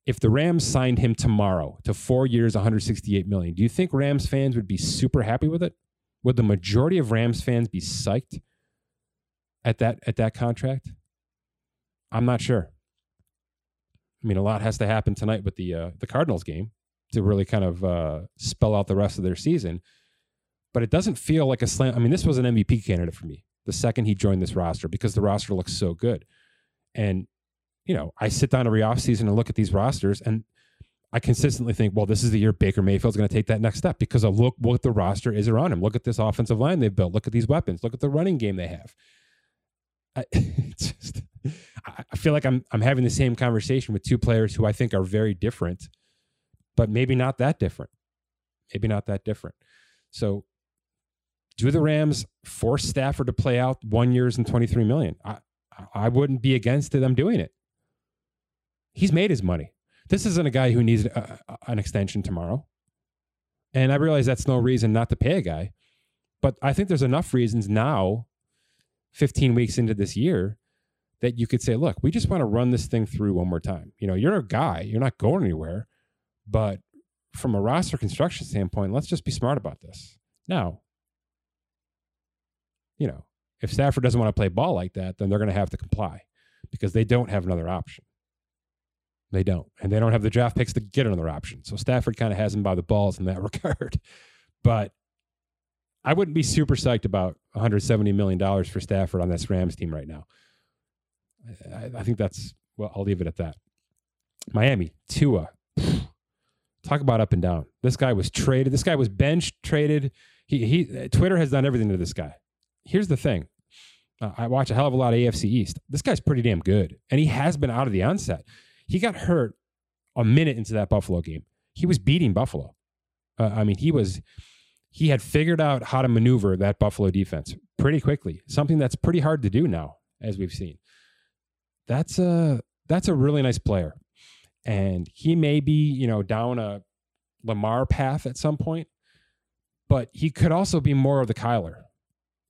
if the Rams signed him tomorrow to four years, 168 million, do you think Rams fans would be super happy with it? Would the majority of Rams fans be psyched at that at that contract? I'm not sure. I mean, a lot has to happen tonight with the uh, the Cardinals game to really kind of uh, spell out the rest of their season. But it doesn't feel like a slam. I mean, this was an MVP candidate for me the second he joined this roster because the roster looks so good. And you know, I sit down every offseason and look at these rosters and I consistently think, well, this is the year Baker Mayfield's going to take that next step because I look what the roster is around him. Look at this offensive line they've built. Look at these weapons. Look at the running game they have. I, just, I feel like I'm I'm having the same conversation with two players who I think are very different, but maybe not that different. Maybe not that different. So, do the Rams force Stafford to play out one years and 23 million? I I wouldn't be against them doing it. He's made his money. This isn't a guy who needs a, a, an extension tomorrow. And I realize that's no reason not to pay a guy. But I think there's enough reasons now, 15 weeks into this year, that you could say, look, we just want to run this thing through one more time. You know, you're a guy, you're not going anywhere. But from a roster construction standpoint, let's just be smart about this. Now, you know, if Stafford doesn't want to play ball like that, then they're going to have to comply because they don't have another option. They don't. And they don't have the draft picks to get another option. So Stafford kind of has him by the balls in that regard. But I wouldn't be super psyched about $170 million for Stafford on this Rams team right now. I, I think that's, well, I'll leave it at that. Miami, Tua. Talk about up and down. This guy was traded. This guy was benched, traded. He, he, Twitter has done everything to this guy. Here's the thing. I watch a hell of a lot of AFC East. This guy's pretty damn good. And he has been out of the onset. He got hurt a minute into that Buffalo game. He was beating Buffalo. Uh, I mean, he was he had figured out how to maneuver that Buffalo defense pretty quickly. Something that's pretty hard to do now, as we've seen. That's a that's a really nice player, and he may be you know down a Lamar path at some point, but he could also be more of the Kyler.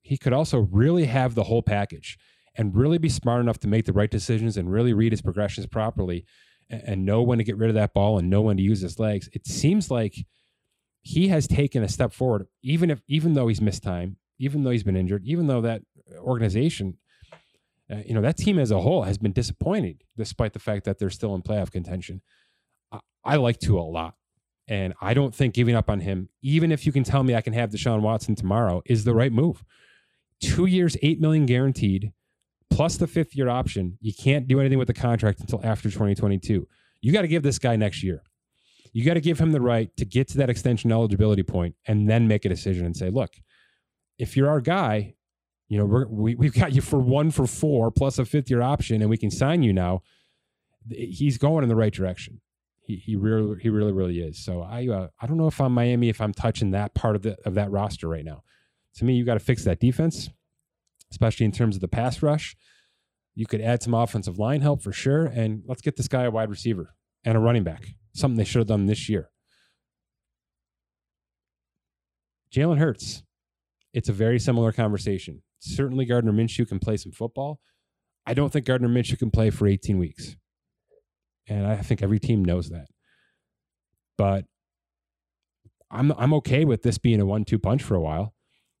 He could also really have the whole package and really be smart enough to make the right decisions and really read his progressions properly and, and know when to get rid of that ball and know when to use his legs. It seems like he has taken a step forward, even if even though he's missed time, even though he's been injured, even though that organization, uh, you know, that team as a whole has been disappointed, despite the fact that they're still in playoff contention. I, I like Tua a lot. And I don't think giving up on him, even if you can tell me I can have Deshaun Watson tomorrow, is the right move. Two years, eight million guaranteed plus the fifth year option, you can't do anything with the contract until after 2022. You got to give this guy next year. You got to give him the right to get to that extension eligibility point and then make a decision and say, look, if you're our guy, you know, we're, we, we've got you for one for four plus a fifth year option and we can sign you now. He's going in the right direction. He, he really, he really, really is. So I, uh, I don't know if I'm Miami, if I'm touching that part of the, of that roster right now. To me, you got to fix that defense especially in terms of the pass rush. You could add some offensive line help for sure. And let's get this guy a wide receiver. and a running back, something they should have done this year. Jalen Hurts, it's a very similar conversation. Certainly, Gardner Minshew can play some football. I don't think Gardner Minshew can play for 18 weeks. And I think every team knows that. But I'm I'm okay with this being a one-two punch for a while.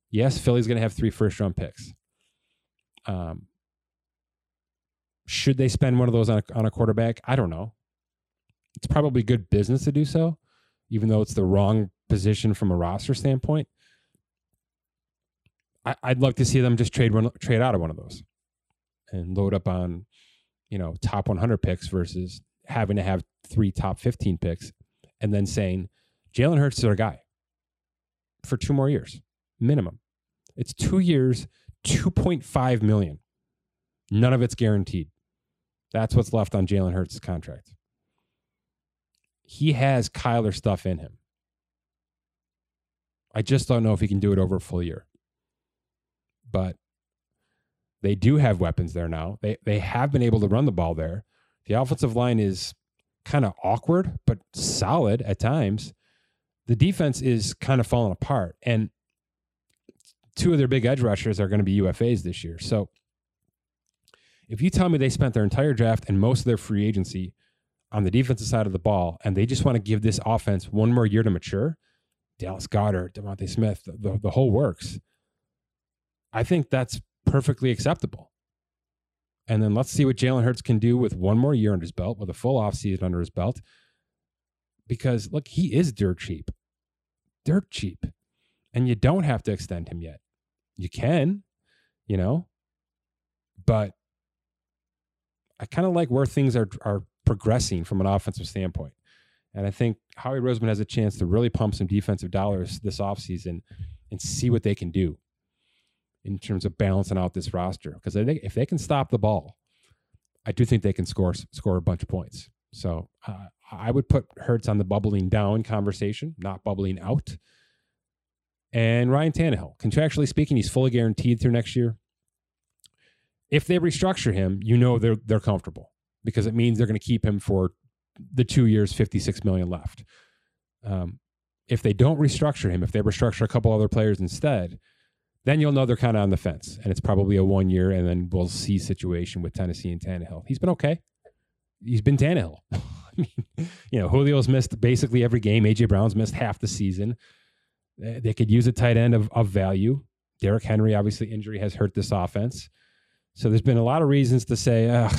Yes, Philly's going to have three first-round picks. Um, should they spend one of those on a, on a quarterback? I don't know. It's probably good business to do so, even though it's the wrong position from a roster standpoint. I, would love to see them just trade one, trade out of one of those and load up on, you know, top 100 picks versus having to have three top 15 picks and then saying Jalen Hurts is our guy for two more years minimum. It's two years, 2.5 million. None of it's guaranteed. That's what's left on Jalen Hurts' contract. He has Kyler stuff in him. I just don't know if he can do it over a full year. But they do have weapons there now. They they have been able to run the ball there. The offensive line is kind of awkward but solid at times. The defense is kind of falling apart and two of their big edge rushers are going to be UFAs this year. So if you tell me they spent their entire draft and most of their free agency on the defensive side of the ball and they just want to give this offense one more year to mature, Dallas Goedert, DeVonta Smith, the, the whole works. I think that's perfectly acceptable. And then let's see what Jalen Hurts can do with one more year under his belt, with a full offseason under his belt. Because look, he is dirt cheap. Dirt cheap. And you don't have to extend him yet. You can, you know, but I kind of like where things are are progressing from an offensive standpoint. And I think Howie Roseman has a chance to really pump some defensive dollars this offseason and see what they can do in terms of balancing out this roster. Because I think if they can stop the ball, I do think they can score score a bunch of points. So uh, I would put Hurts on the bubbling down conversation, not bubbling out. And Ryan Tannehill, contractually speaking, he's fully guaranteed through next year if they restructure him, you know they're they're comfortable because it means they're going to keep him for the two years, fifty six million left. Um, if they don't restructure him, if they restructure a couple other players instead, then you'll know they're kind of on the fence, and it's probably a one year, and then we'll see situation with Tennessee and Tannehill. He's been okay. He's been Tannehill. I mean, you know, Julio's missed basically every game. AJ Brown's missed half the season. They could use a tight end of, of value. Derrick Henry, obviously, injury has hurt this offense. So there's been a lot of reasons to say, ugh,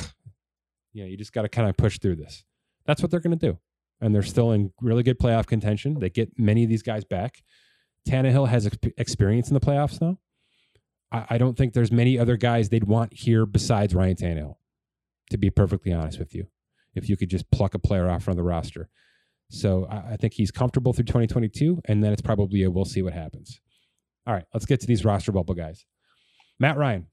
you know, you just got to kind of push through this. That's what they're going to do. And they're still in really good playoff contention. They get many of these guys back. Tannehill has ex- experience in the playoffs now. I, I don't think there's many other guys they'd want here besides Ryan Tannehill, to be perfectly honest with you, if you could just pluck a player off from the roster. So I, I think he's comfortable through 2022, and then it's probably a we'll see what happens. All right, let's get to these roster bubble guys. Matt Ryan,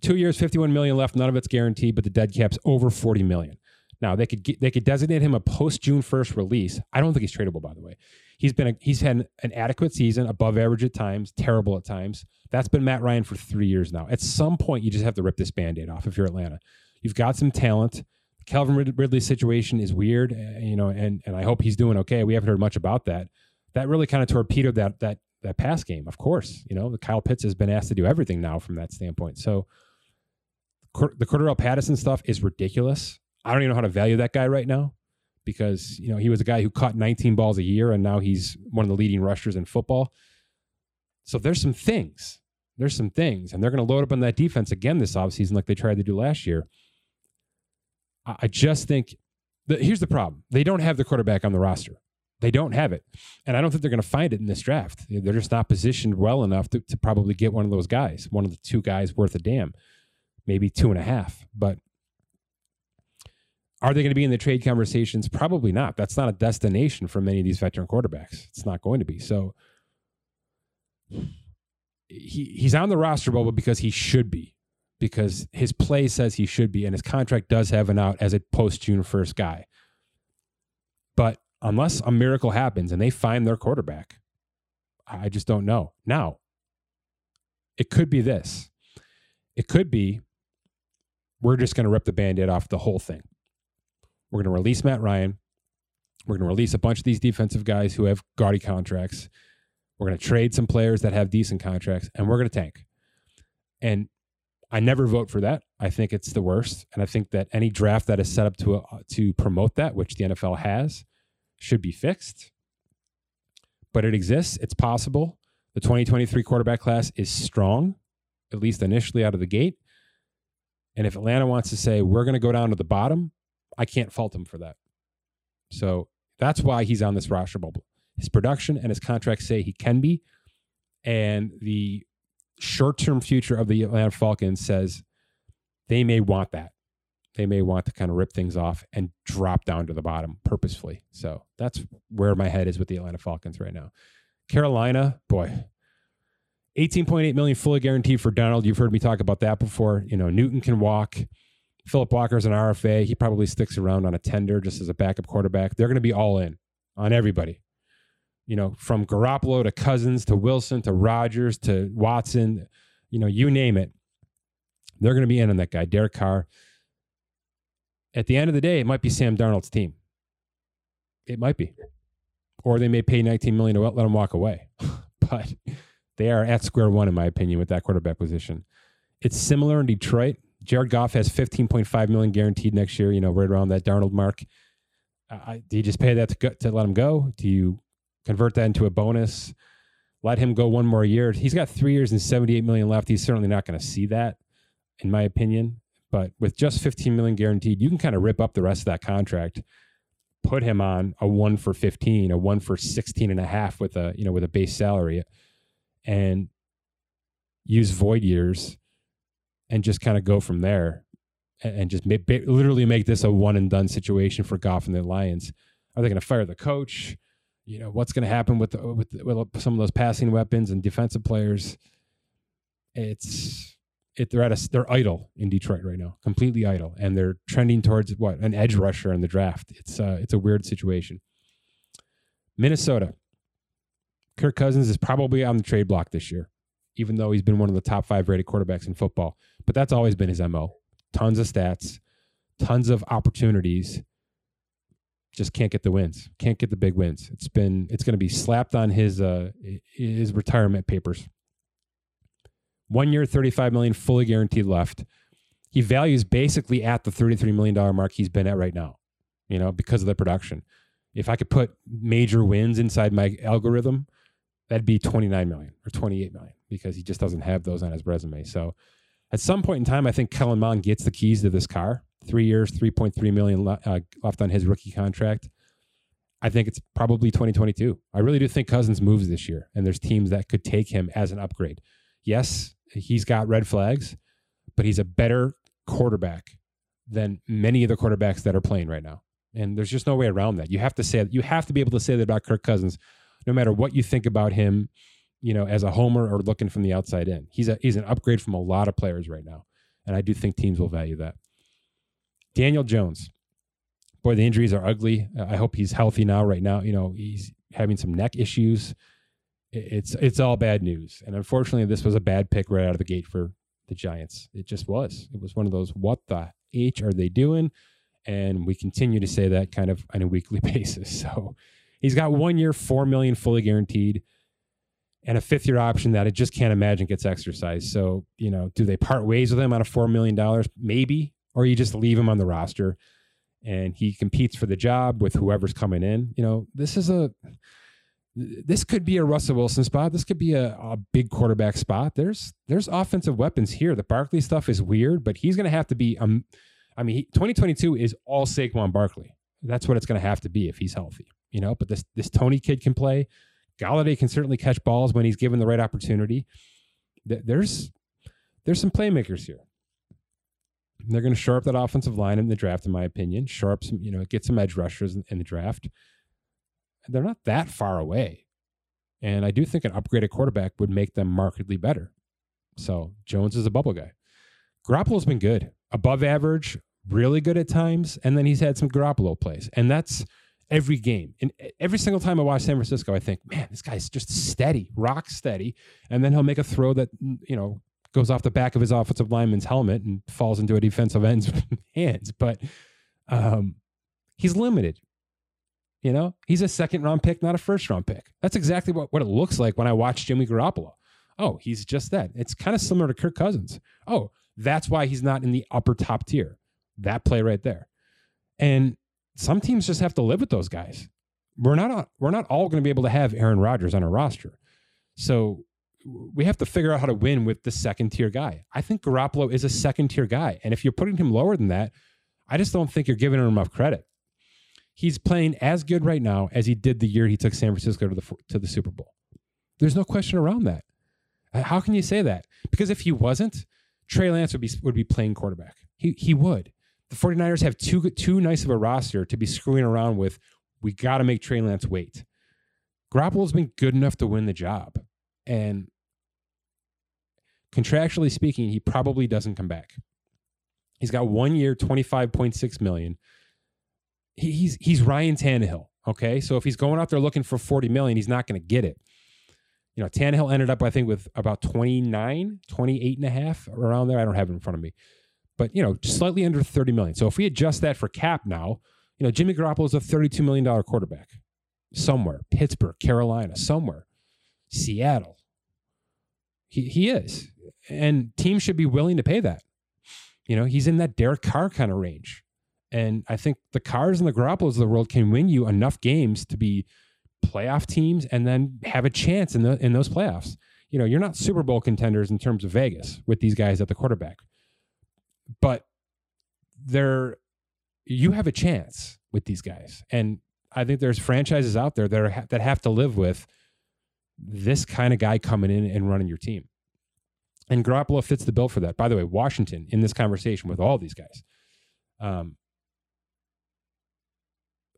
Two years, 51 million left. None of it's guaranteed, but the dead cap's over 40 million. Now they could get, they could designate him a post June 1st release. I don't think he's tradable, by the way. He's been a, he's had an adequate season, above average at times, terrible at times. That's been Matt Ryan for three years now. At some point, you just have to rip this band-aid off if you're Atlanta. You've got some talent. Calvin Ridley's situation is weird, eh, you know, and and I hope he's doing okay. We haven't heard much about that. That really kind of torpedoed that that that pass game. Of course, you know, Kyle Pitts has been asked to do everything now from that standpoint. So the Cordarrelle Patterson stuff is ridiculous. I don't even know how to value that guy right now because you know he was a guy who caught 19 balls a year and now he's one of the leading rushers in football. So there's some things. There's some things, and they're going to load up on that defense again this offseason like they tried to do last year. I just think that here's the problem: they don't have the quarterback on the roster. They don't have it, and I don't think they're going to find it in this draft. They're just not positioned well enough to, to probably get one of those guys, one of the two guys worth a damn maybe two and a half. But are they going to be in the trade conversations? Probably not. That's not a destination for many of these veteran quarterbacks. It's not going to be. So he he's on the roster bubble because he should be, because his play says he should be, and his contract does have an out as a post June first guy. But unless a miracle happens and they find their quarterback, I just don't know. Now, it could be this. It could be we're just going to rip the band-aid off the whole thing We're going to release Matt Ryan. We're going to release a bunch of these defensive guys who have gaudy contracts. We're going to trade some players that have decent contracts, and we're going to tank. And I never vote for that. I think it's the worst, and I think that any draft that is set up to uh, to promote that, which the NFL has, should be fixed. But it exists. It's possible. The 2023 quarterback class is strong, at least initially out of the gate. And if Atlanta wants to say we're going to go down to the bottom, I can't fault him for that. So that's why he's on this roster bubble. His production and his contract say he can be. And the short term future of the Atlanta Falcons says they may want that. They may want to kind of rip things off and drop down to the bottom purposefully. So that's where my head is with the Atlanta Falcons right now. Carolina, boy, 18.8 million fully guaranteed for Darnold. You've heard me talk about that before. You know, Newton can walk. Philip Walker's an RFA. He probably sticks around on a tender just as a backup quarterback. They're going to be all in on everybody. You know, from Garoppolo to Cousins to Wilson to Rodgers to Watson, you know, you name it. They're going to be in on that guy, Derek Carr. At the end of the day, it might be Sam Darnold's team. It might be. Or they may pay 19 million to let him walk away. but they are at square one, in my opinion, with that quarterback position. It's similar in Detroit. Jared Goff has 15.5 million guaranteed next year. You know, right around that Darnold mark. Uh, do you just pay that to, go, to let him go? Do you convert that into a bonus? Let him go one more year. He's got three years and 78 million left. He's certainly not going to see that, in my opinion. But with just 15 million guaranteed, you can kind of rip up the rest of that contract, put him on a one for 15, a one for 16 and a half with a, you know, with a base salary and use void years and just kind of go from there and, just make, literally make this a one and done situation for Goff and the Lions. Are they going to fire the coach? You know what's going to happen with, the, with with some of those passing weapons and defensive players. It's it, they're at a they're idle in Detroit right now, completely idle, and they're trending towards what an edge rusher in the draft. It's uh, it's a weird situation. Minnesota, Kirk Cousins is probably on the trade block this year, even though he's been one of the top five rated quarterbacks in football. But that's always been his MO. Tons of stats, tons of opportunities. Just can't get the wins. Can't get the big wins. It's been it's going to be slapped on his uh his retirement papers. One year, 35 million fully guaranteed left. He values basically at the 33 million dollar mark he's been at right now, you know, because of the production. If I could put major wins inside my algorithm, that'd be 29 million or 28 million because he just doesn't have those on his resume. So at some point in time, I think Kellen Mond gets the keys to this car. Three years, 3.3 million uh, left on his rookie contract. I think it's probably 2022. I really do think Cousins moves this year, and there's teams that could take him as an upgrade. Yes, he's got red flags, but he's a better quarterback than many of the quarterbacks that are playing right now. And there's just no way around that. You have to say. You have to be able to say that about Kirk Cousins no matter what you think about him, you know, as a homer or looking from the outside in. He's a he's an upgrade from a lot of players right now. And I do think teams will value that. Daniel Jones. Boy, the injuries are ugly. I hope he's healthy now right now. You know, he's having some neck issues. It's it's all bad news. And unfortunately, this was a bad pick right out of the gate for the Giants. It just was. It was one of those what the H are they doing? And we continue to say that kind of on a weekly basis. So He's got one year, four million fully guaranteed, and a fifth year option that I just can't imagine gets exercised. So, you know, do they part ways with him on a four million dollars? Maybe, or you just leave him on the roster and he competes for the job with whoever's coming in. You know, this is a this could be a Russell Wilson spot. This could be a, a big quarterback spot. There's there's offensive weapons here. The Barkley stuff is weird, but he's going to have to be. Um, I mean, he, 2022 is all Saquon Barkley. That's what it's going to have to be if he's healthy you know, but this this Toney kid can play. Golladay can certainly catch balls when he's given the right opportunity. There's there's some playmakers here. They're going to shore up that offensive line in the draft, in my opinion. Shore up some, you know, get some edge rushers in, in the draft. They're not that far away, and I do think an upgraded quarterback would make them markedly better. So Jones is a bubble guy. Garoppolo's been good, above average, really good at times, and then he's had some Garoppolo plays, and that's every game. And every single time I watch San Francisco, I think, man, this guy's just steady, rock steady. And then he'll make a throw that, you know, goes off the back of his offensive lineman's helmet and falls into a defensive end's hands. But um, He's limited. You know, he's a second round pick, not a first round pick. That's exactly what, what it looks like when I watch Jimmy Garoppolo. Oh, he's just that. It's kind of similar to Kirk Cousins. Oh, that's why he's not in the upper top tier. That play right there. And some teams just have to live with those guys. We're not we're not all going to be able to have Aaron Rodgers on our roster. So we have to figure out how to win with the second tier guy. I think Garoppolo is a second tier guy. And if you're putting him lower than that, I just don't think you're giving him enough credit. He's playing as good right now as he did the year he took San Francisco to the to the Super Bowl. There's no question around that. Uh, how can you say that? Because if he wasn't, Trey Lance would be would be playing quarterback. He he would. The 49ers have too too nice of a roster to be screwing around with. We got to make Trey Lance wait. Garoppolo's been good enough to win the job. And contractually speaking, he probably doesn't come back. He's got one year, 25.6 million. he's he's Ryan Tannehill. Okay. So if he's going out there looking for 40 million, he's not going to get it. You know, Tannehill ended up, I think, with about 29, 28 and a half around there. I don't have it in front of me. But, you know, slightly under 30 million. So if we adjust that for cap now, you know, Jimmy Garoppolo is a $32 million quarterback somewhere. Pittsburgh, Carolina, somewhere. Seattle. He, he is. And teams should be willing to pay that. You know, he's in that Derek Carr kind of range. And I think the Carrs and the Garoppolos of the world can win you enough games to be playoff teams and then have a chance in the in those playoffs. You know, you're not Super Bowl contenders in terms of Vegas with these guys at the quarterback. But they're you have a chance with these guys. And I think there's franchises out there that are that have to live with this kind of guy coming in and running your team. And Garoppolo fits the bill for that. By the way, Washington in this conversation with all these guys. Um,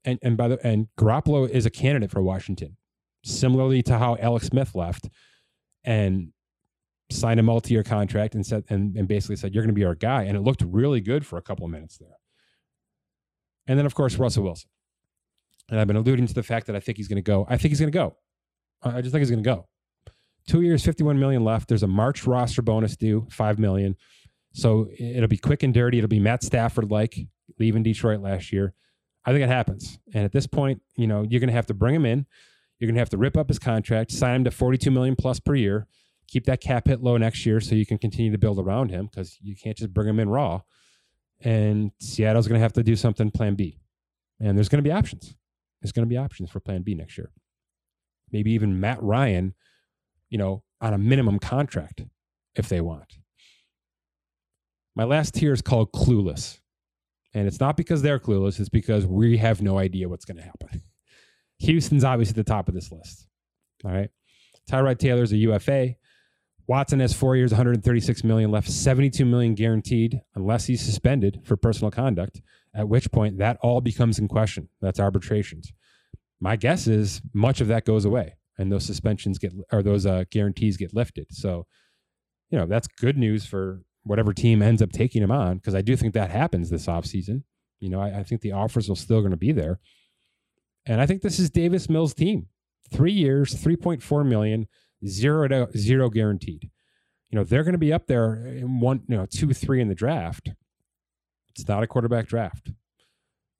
and and by the and Garoppolo is a candidate for Washington, similarly to how Alex Smith left and signed a multi-year contract and said and, and basically said you're going to be our guy, and it looked really good for a couple of minutes there. And then of course Russell Wilson, and I've been alluding to the fact that I think he's going to go. I think he's going to go. I just think he's going to go. Two years, 51 million left. There's a March roster bonus due, five million. So it'll be quick and dirty. It'll be Matt Stafford like leaving Detroit last year. I think it happens. And at this point, you know, you're going to have to bring him in. You're going to have to rip up his contract, sign him to 42 million plus per year, keep that cap hit low next year so you can continue to build around him because you can't just bring him in raw. And Seattle's going to have to do something plan B. And there's going to be options. There's going to be options for plan B next year. Maybe even Matt Ryan, you know, on a minimum contract if they want. My last tier is called clueless. And it's not because they're clueless, it's because we have no idea what's going to happen. Houston's obviously at the top of this list. All right. Tyrod Taylor's a UFA. Watson has four years, 136 million left, 72 million guaranteed, unless he's suspended for personal conduct, at which point that all becomes in question. That's arbitrations. My guess is much of that goes away and those suspensions get or those uh, guarantees get lifted. So, you know, that's good news for whatever team ends up taking him on, because I do think that happens this offseason. You know, I, I think the offers are still going to be there. And I think this is Davis Mills' team. Three years, 3.4 million, zero to zero guaranteed. You know, they're going to be up there in one, you know, two, three in the draft. It's not a quarterback draft.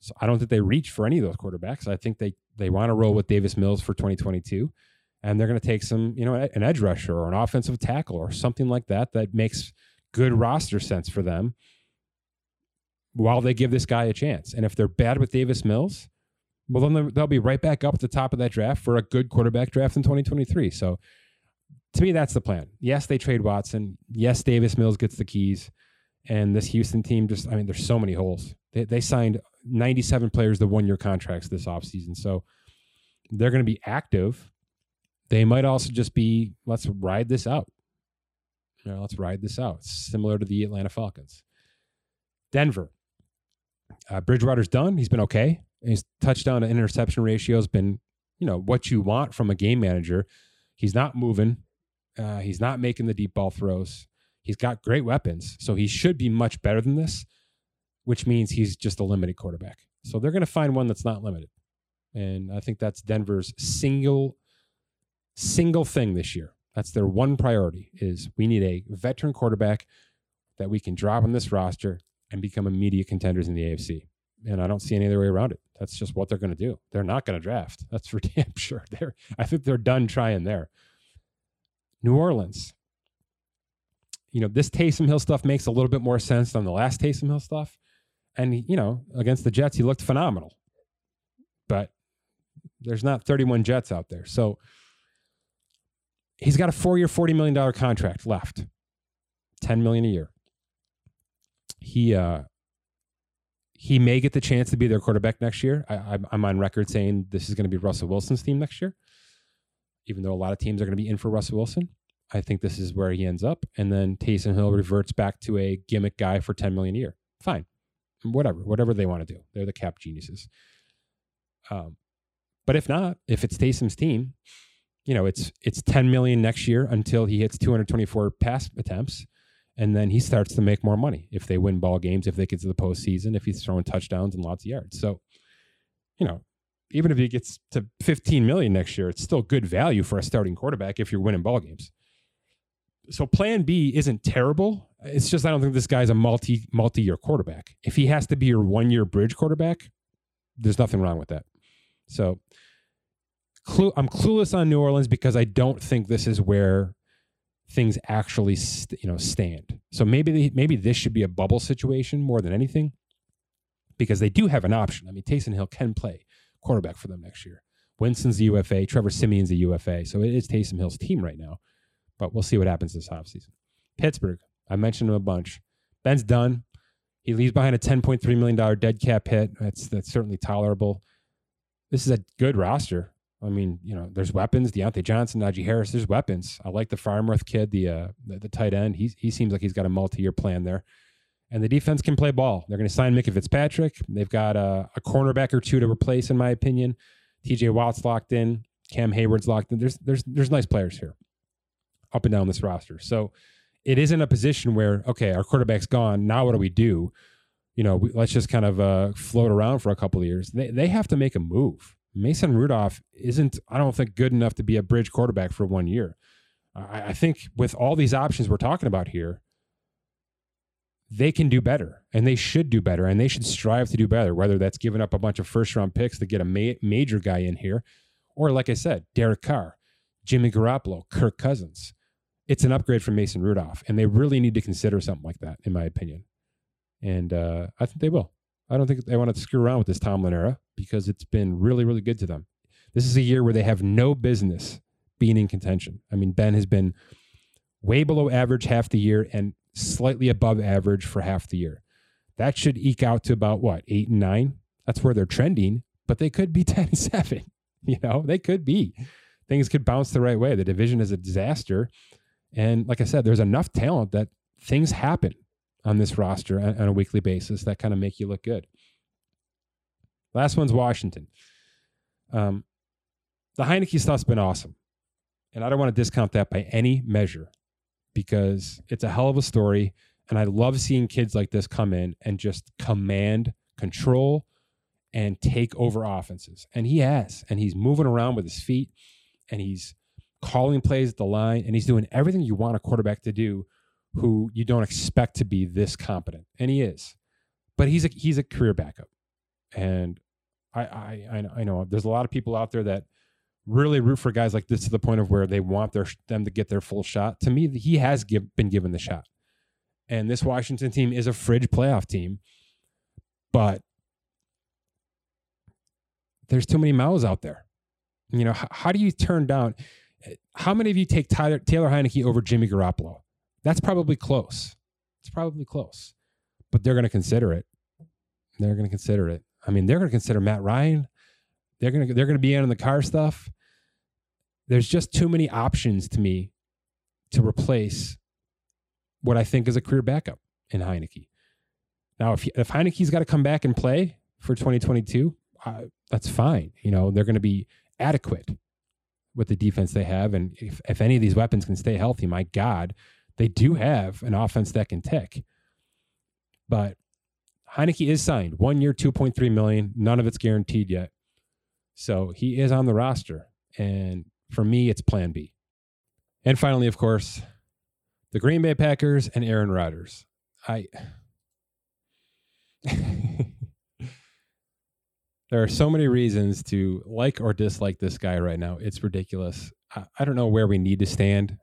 So I don't think they reach for any of those quarterbacks. I think they they want to roll with Davis Mills for 2022 and they're going to take some, you know, an edge rusher or an offensive tackle or something like that that makes good roster sense for them while they give this guy a chance. And if they're bad with Davis Mills, well, then they'll be right back up at the top of that draft for a good quarterback draft in 2023. So to me, that's the plan. Yes, they trade Watson. Yes, Davis Mills gets the keys. And this Houston team just, I mean, there's so many holes. They, they signed 97 players the one year contracts this offseason. So they're going to be active. They might also just be, let's ride this out. You know, let's ride this out. It's similar to the Atlanta Falcons. Denver. Uh, Bridgewater's done. He's been okay. His touchdown to interception ratio has been, you know, what you want from a game manager. He's not moving. Uh, he's not making the deep ball throws. He's got great weapons, so he should be much better than this, which means he's just a limited quarterback. So they're going to find one that's not limited, and I think that's Denver's single single thing this year. That's their one priority is we need a veteran quarterback that we can drop on this roster and become immediate contenders in the AFC. And I don't see any other way around it. That's just what they're going to do. They're not going to draft. That's for damn sure. They're, I think they're done trying there. New Orleans. You know, this Taysom Hill stuff makes a little bit more sense than the last Taysom Hill stuff. And, you know, against the Jets, he looked phenomenal. But there's not 31 Jets out there. So he's got a four year, $40 million contract left, 10 million a year. He, uh, he may get the chance to be their quarterback next year. I, am on record saying this is going to be Russell Wilson's team next year, even though a lot of teams are going to be in for Russell Wilson. I think this is where he ends up, and then Taysom Hill reverts back to a gimmick guy for 10 million a year. Fine, whatever, whatever they want to do. They're the cap geniuses. Um, but if not, if it's Taysom's team, you know, it's it's 10 million next year until he hits 224 pass attempts, and then he starts to make more money if they win ball games, if they get to the postseason, if he's throwing touchdowns and lots of yards. So, you know, even if he gets to 15 million next year, it's still good value for a starting quarterback if you're winning ball games. So plan B isn't terrible. It's just I don't think this guy's a multi multi year quarterback. If he has to be your one year bridge quarterback, there's nothing wrong with that. So clue, I'm clueless on New Orleans because I don't think this is where things actually st- you know stand. So maybe they, maybe this should be a bubble situation more than anything because they do have an option. I mean, Taysom Hill can play quarterback for them next year. Winston's the UFA, Trevor Siemian's the UFA, so it is Taysom Hill's team right now. But we'll see what happens this offseason. Pittsburgh, I mentioned him a bunch. Ben's done. He leaves behind a $10.3 million dead cap hit. That's that's certainly tolerable. This is a good roster. I mean, you know, there's weapons. Diontae Johnson, Najee Harris. There's weapons. I like the Freiermuth kid, the, uh, the the tight end. He he seems like he's got a multi-year plan there. And the defense can play ball. They're going to sign Minkah Fitzpatrick. They've got a, a cornerback or two to replace, in my opinion. T.J. Watt's locked in. Cam Heyward's locked in. There's there's there's nice players here, up and down this roster. So it isn't a position where okay, our quarterback's gone. Now what do we do? You know, we, let's just kind of uh, float around for a couple of years. They they have to make a move. Mason Rudolph isn't, I don't think, good enough to be a bridge quarterback for one year. I, I think with all these options we're talking about here, they can do better and they should do better and they should strive to do better, whether that's giving up a bunch of first round picks to get a ma- major guy in here, or like I said, Derek Carr, Jimmy Garoppolo, Kirk Cousins. It's an upgrade from Mason Rudolph, and they really need to consider something like that, in my opinion. And uh, I think they will. I don't think they want to screw around with this Tomlin era because it's been really, really good to them. This is a year where they have no business being in contention. I mean, Ben has been way below average half the year and slightly above average for half the year. That should eke out to about what, eight and nine? That's where they're trending, but they could be 10 and seven. You know, they could be. Things could bounce the right way. The division is a disaster. And like I said, there's enough talent that things happen on this roster on, on a weekly basis that kind of make you look good. Last one's Washington. Um, the Heinicke stuff's been awesome. And I don't want to discount that by any measure because it's a hell of a story. And I love seeing kids like this come in and just command, control, and take over offenses. And he has. And he's moving around with his feet and he's calling plays at the line and he's doing everything you want a quarterback to do who you don't expect to be this competent. And he is. But he's a he's a career backup. And I, I, I know there's a lot of people out there that really root for guys like this to the point of where they want their them to get their full shot. To me, he has give, been given the shot, and this Washington team is a fridge playoff team, but there's too many mouths out there. You know, how, how do you turn down? How many of you take Tyler, Taylor Heinicke over Jimmy Garoppolo? That's probably close. It's probably close, but they're going to consider it. They're going to consider it. I mean, they're going to consider Matt Ryan. They're going to they're going to be in on the Carr stuff. There's just too many options to me to replace what I think is a career backup in Heinicke. Now, if if Heinicke's got to come back and play for 2022, uh, that's fine. You know, they're going to be adequate with the defense they have, and if if any of these weapons can stay healthy, my God, they do have an offense that can tick. But Heinicke is signed one year, 2.3 million. None of it's guaranteed yet. So he is on the roster. And for me, it's plan B. And finally, of course, the Green Bay Packers and Aaron Rodgers. I There are so many reasons to like or dislike this guy right now. It's ridiculous. I, I don't know where we need to stand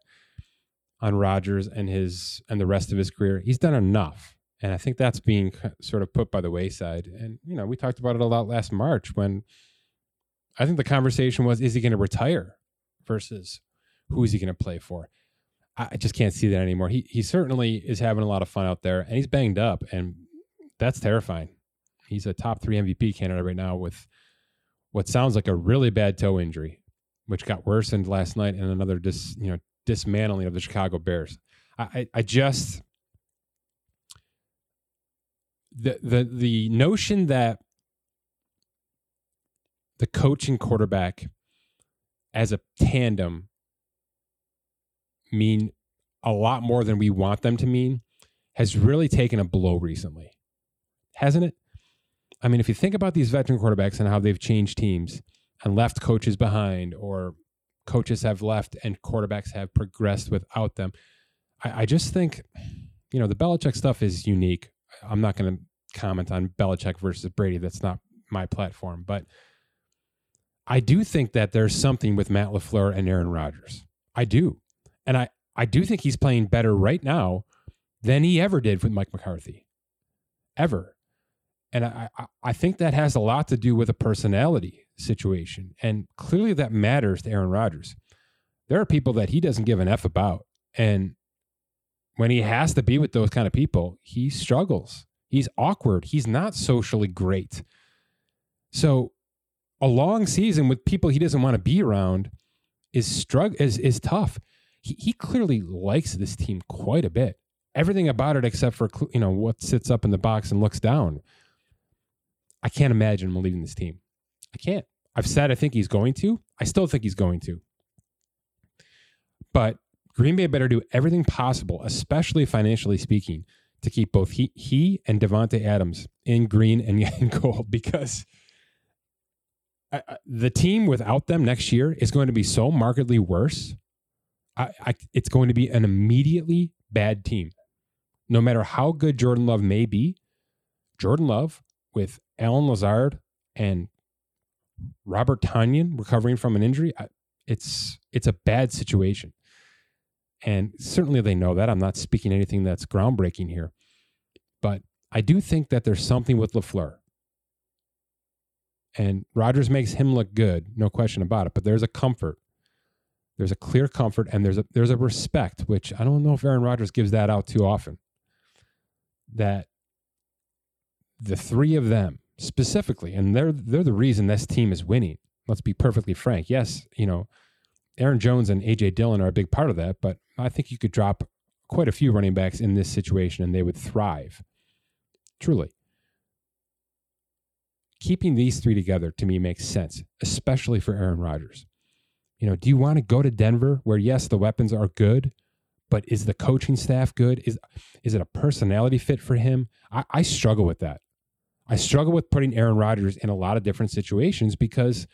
on Rodgers and his and the rest of his career. He's done enough, and I think that's being sort of put by the wayside. And you know, we talked about it a lot last March when I think the conversation was: Is he going to retire versus who is he going to play for? I just can't see that anymore. He he certainly is having a lot of fun out there, and he's banged up, and that's terrifying he's a top three MVP candidate right now with what sounds like a really bad toe injury, which got worsened last night in another dis, you know dismantling of the Chicago Bears. I, I, I just the the the notion that the coach and quarterback as a tandem mean a lot more than we want them to mean has really taken a blow recently, hasn't it? I mean, if you think about these veteran quarterbacks and how they've changed teams and left coaches behind, or coaches have left and quarterbacks have progressed without them, I, I just think, you know, the Belichick stuff is unique. I'm not going to comment on Belichick versus Brady. That's not my platform. But I do think that there's something with Matt LaFleur and Aaron Rodgers. I do. And I, I do think he's playing better right now than he ever did with Mike McCarthy. Ever. And I, I think that has a lot to do with a personality situation. And clearly that matters to Aaron Rodgers. There are people that he doesn't give an F about. And when he has to be with those kind of people, he struggles. He's awkward. He's not socially great. So a long season with people he doesn't want to be around is struggle is is tough. He, he clearly likes this team quite a bit. Everything about it except for you know what sits up in the box and looks down I can't imagine him leaving this team. I can't. I've said I think he's going to. I still think he's going to. But Green Bay better do everything possible, especially financially speaking, to keep both he, he and Davante Adams in green and in gold because I, I, the team without them next year is going to be so markedly worse. I, it's going to be an immediately bad team. No matter how good Jordan Love may be, Jordan Love with Allen Lazard and Robert Tonyan recovering from an injury, it's it's a bad situation. And certainly they know that. I'm not speaking anything that's groundbreaking here. But I do think that there's something with LaFleur. And Rodgers makes him look good, no question about it. But there's a comfort. There's a clear comfort and there's a there's a respect, which I don't know if Aaron Rodgers gives that out too often. That the three of them specifically, and they're they're the reason this team is winning. Let's be perfectly frank. Yes, you know, Aaron Jones and AJ Dillon are a big part of that, but I think you could drop quite a few running backs in this situation and they would thrive. Truly. Keeping these three together to me makes sense, especially for Aaron Rodgers. You know, do you want to go to Denver where yes, the weapons are good, but is the coaching staff good? Is is it a personality fit for him? I, I struggle with that. I struggle with putting Aaron Rodgers in a lot of different situations because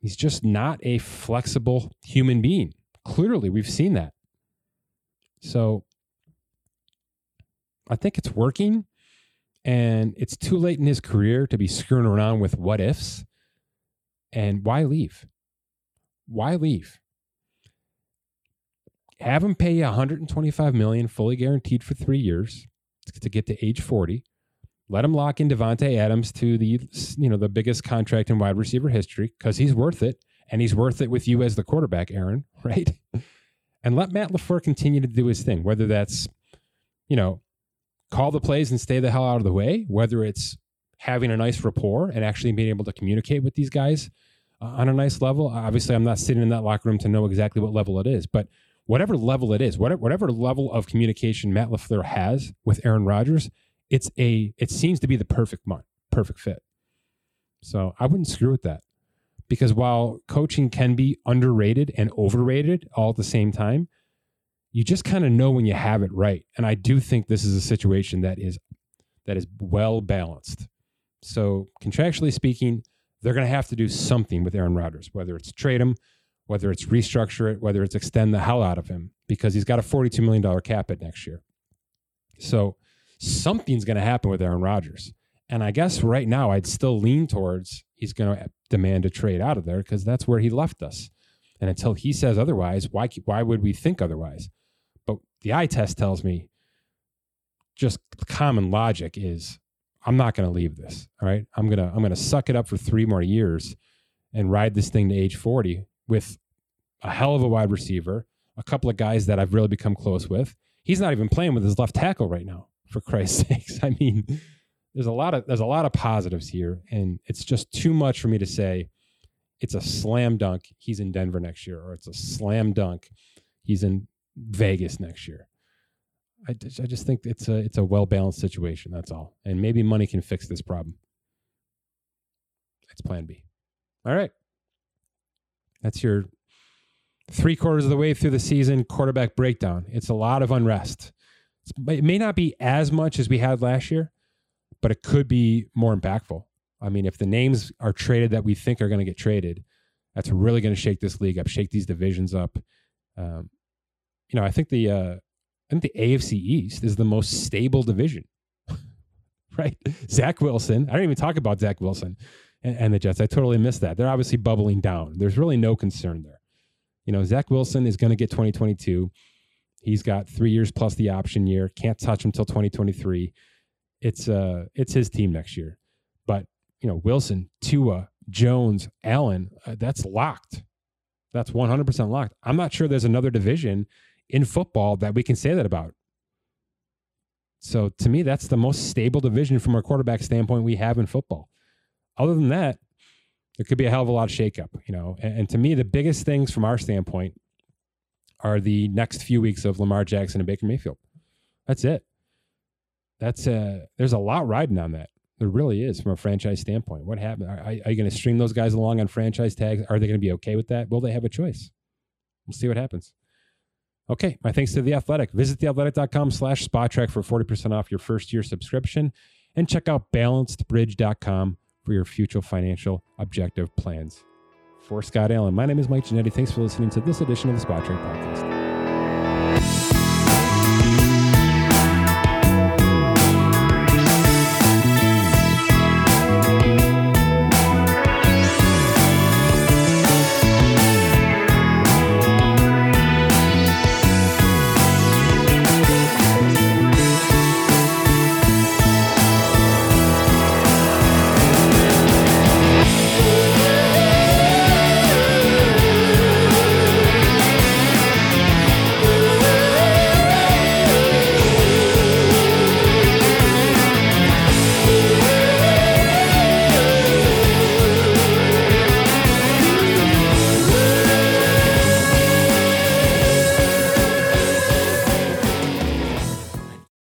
he's just not a flexible human being. Clearly, we've seen that. So I think it's working, and it's too late in his career to be screwing around with what ifs. And why leave? Why leave? Have him pay you 125 million fully guaranteed for three years to get to age 40 let him lock in Davante Adams to the you know the biggest contract in wide receiver history because he's worth it, and he's worth it with you as the quarterback, Aaron. Right? And let Matt LaFleur continue to do his thing, whether that's you know call the plays and stay the hell out of the way, whether it's having a nice rapport and actually being able to communicate with these guys uh, on a nice level. Obviously, I'm not sitting in that locker room to know exactly what level it is, but whatever level it is, whatever, whatever level of communication Matt LaFleur has with Aaron Rodgers, it's a it seems to be the perfect month, perfect fit. So I wouldn't screw with that. Because while coaching can be underrated and overrated all at the same time, you just kind of know when you have it right. And I do think this is a situation that is that is well balanced. So contractually speaking, they're going to have to do something with Aaron Rodgers, whether it's trade him, whether it's restructure it, whether it's extend the hell out of him, because he's got a $42 million cap at next year. So something's going to happen with Aaron Rodgers. And I guess right now I'd still lean towards he's going to demand a trade out of there because that's where he left us. And until he says otherwise, why why would we think otherwise? But the eye test tells me just common logic is I'm not going to leave this. All right. I'm going to I'm going to suck it up for 3 more years and ride this thing to age 40 with a hell of a wide receiver, a couple of guys that I've really become close with. He's not even playing with his left tackle right now, for Christ's sakes. I mean, there's a lot of there's a lot of positives here, and it's just too much for me to say it's a slam dunk he's in Denver next year, or it's a slam dunk he's in Vegas next year. I just, I just think it's a it's a well balanced situation. That's all, and maybe money can fix this problem. It's Plan B. All right, that's your three quarters of the way through the season quarterback breakdown. It's a lot of unrest. It may not be as much as we had last year, but it could be more impactful. I mean, if the names are traded that we think are going to get traded, that's really going to shake this league up, shake these divisions up. Um, you know, I think the uh, I think the AFC East is the most stable division, right? Zach Wilson. I don't even talk about Zach Wilson and, and the Jets. I totally missed that. They're obviously bubbling down. There's really no concern there. You know, Zach Wilson is going to get 2022. He's got three years plus the option year. Can't touch him until 2023. It's uh, it's his team next year. But you know, Wilson, Tua, Jones, Allen, uh, that's locked. That's 100% locked. I'm not sure there's another division in football that we can say that about. So to me, that's the most stable division from a quarterback standpoint we have in football. Other than that, there could be a hell of a lot of shakeup, you know. And, and to me, the biggest things from our standpoint are the next few weeks of Lamar Jackson and Baker Mayfield. That's it. That's uh there's a lot riding on that. There really is from a franchise standpoint. What happened? Are, are you going to string those guys along on franchise tags? Are they going to be okay with that? Will they have a choice? We'll see what happens. Okay, my thanks to The Athletic. Visit theathletic.com slash spotrac for 40% off your first year subscription and check out balancedbridge.com for your future financial objective plans. For Scott Allen, my name is Mike Ginnitti. Thanks for listening to this edition of the Spotrac Podcast.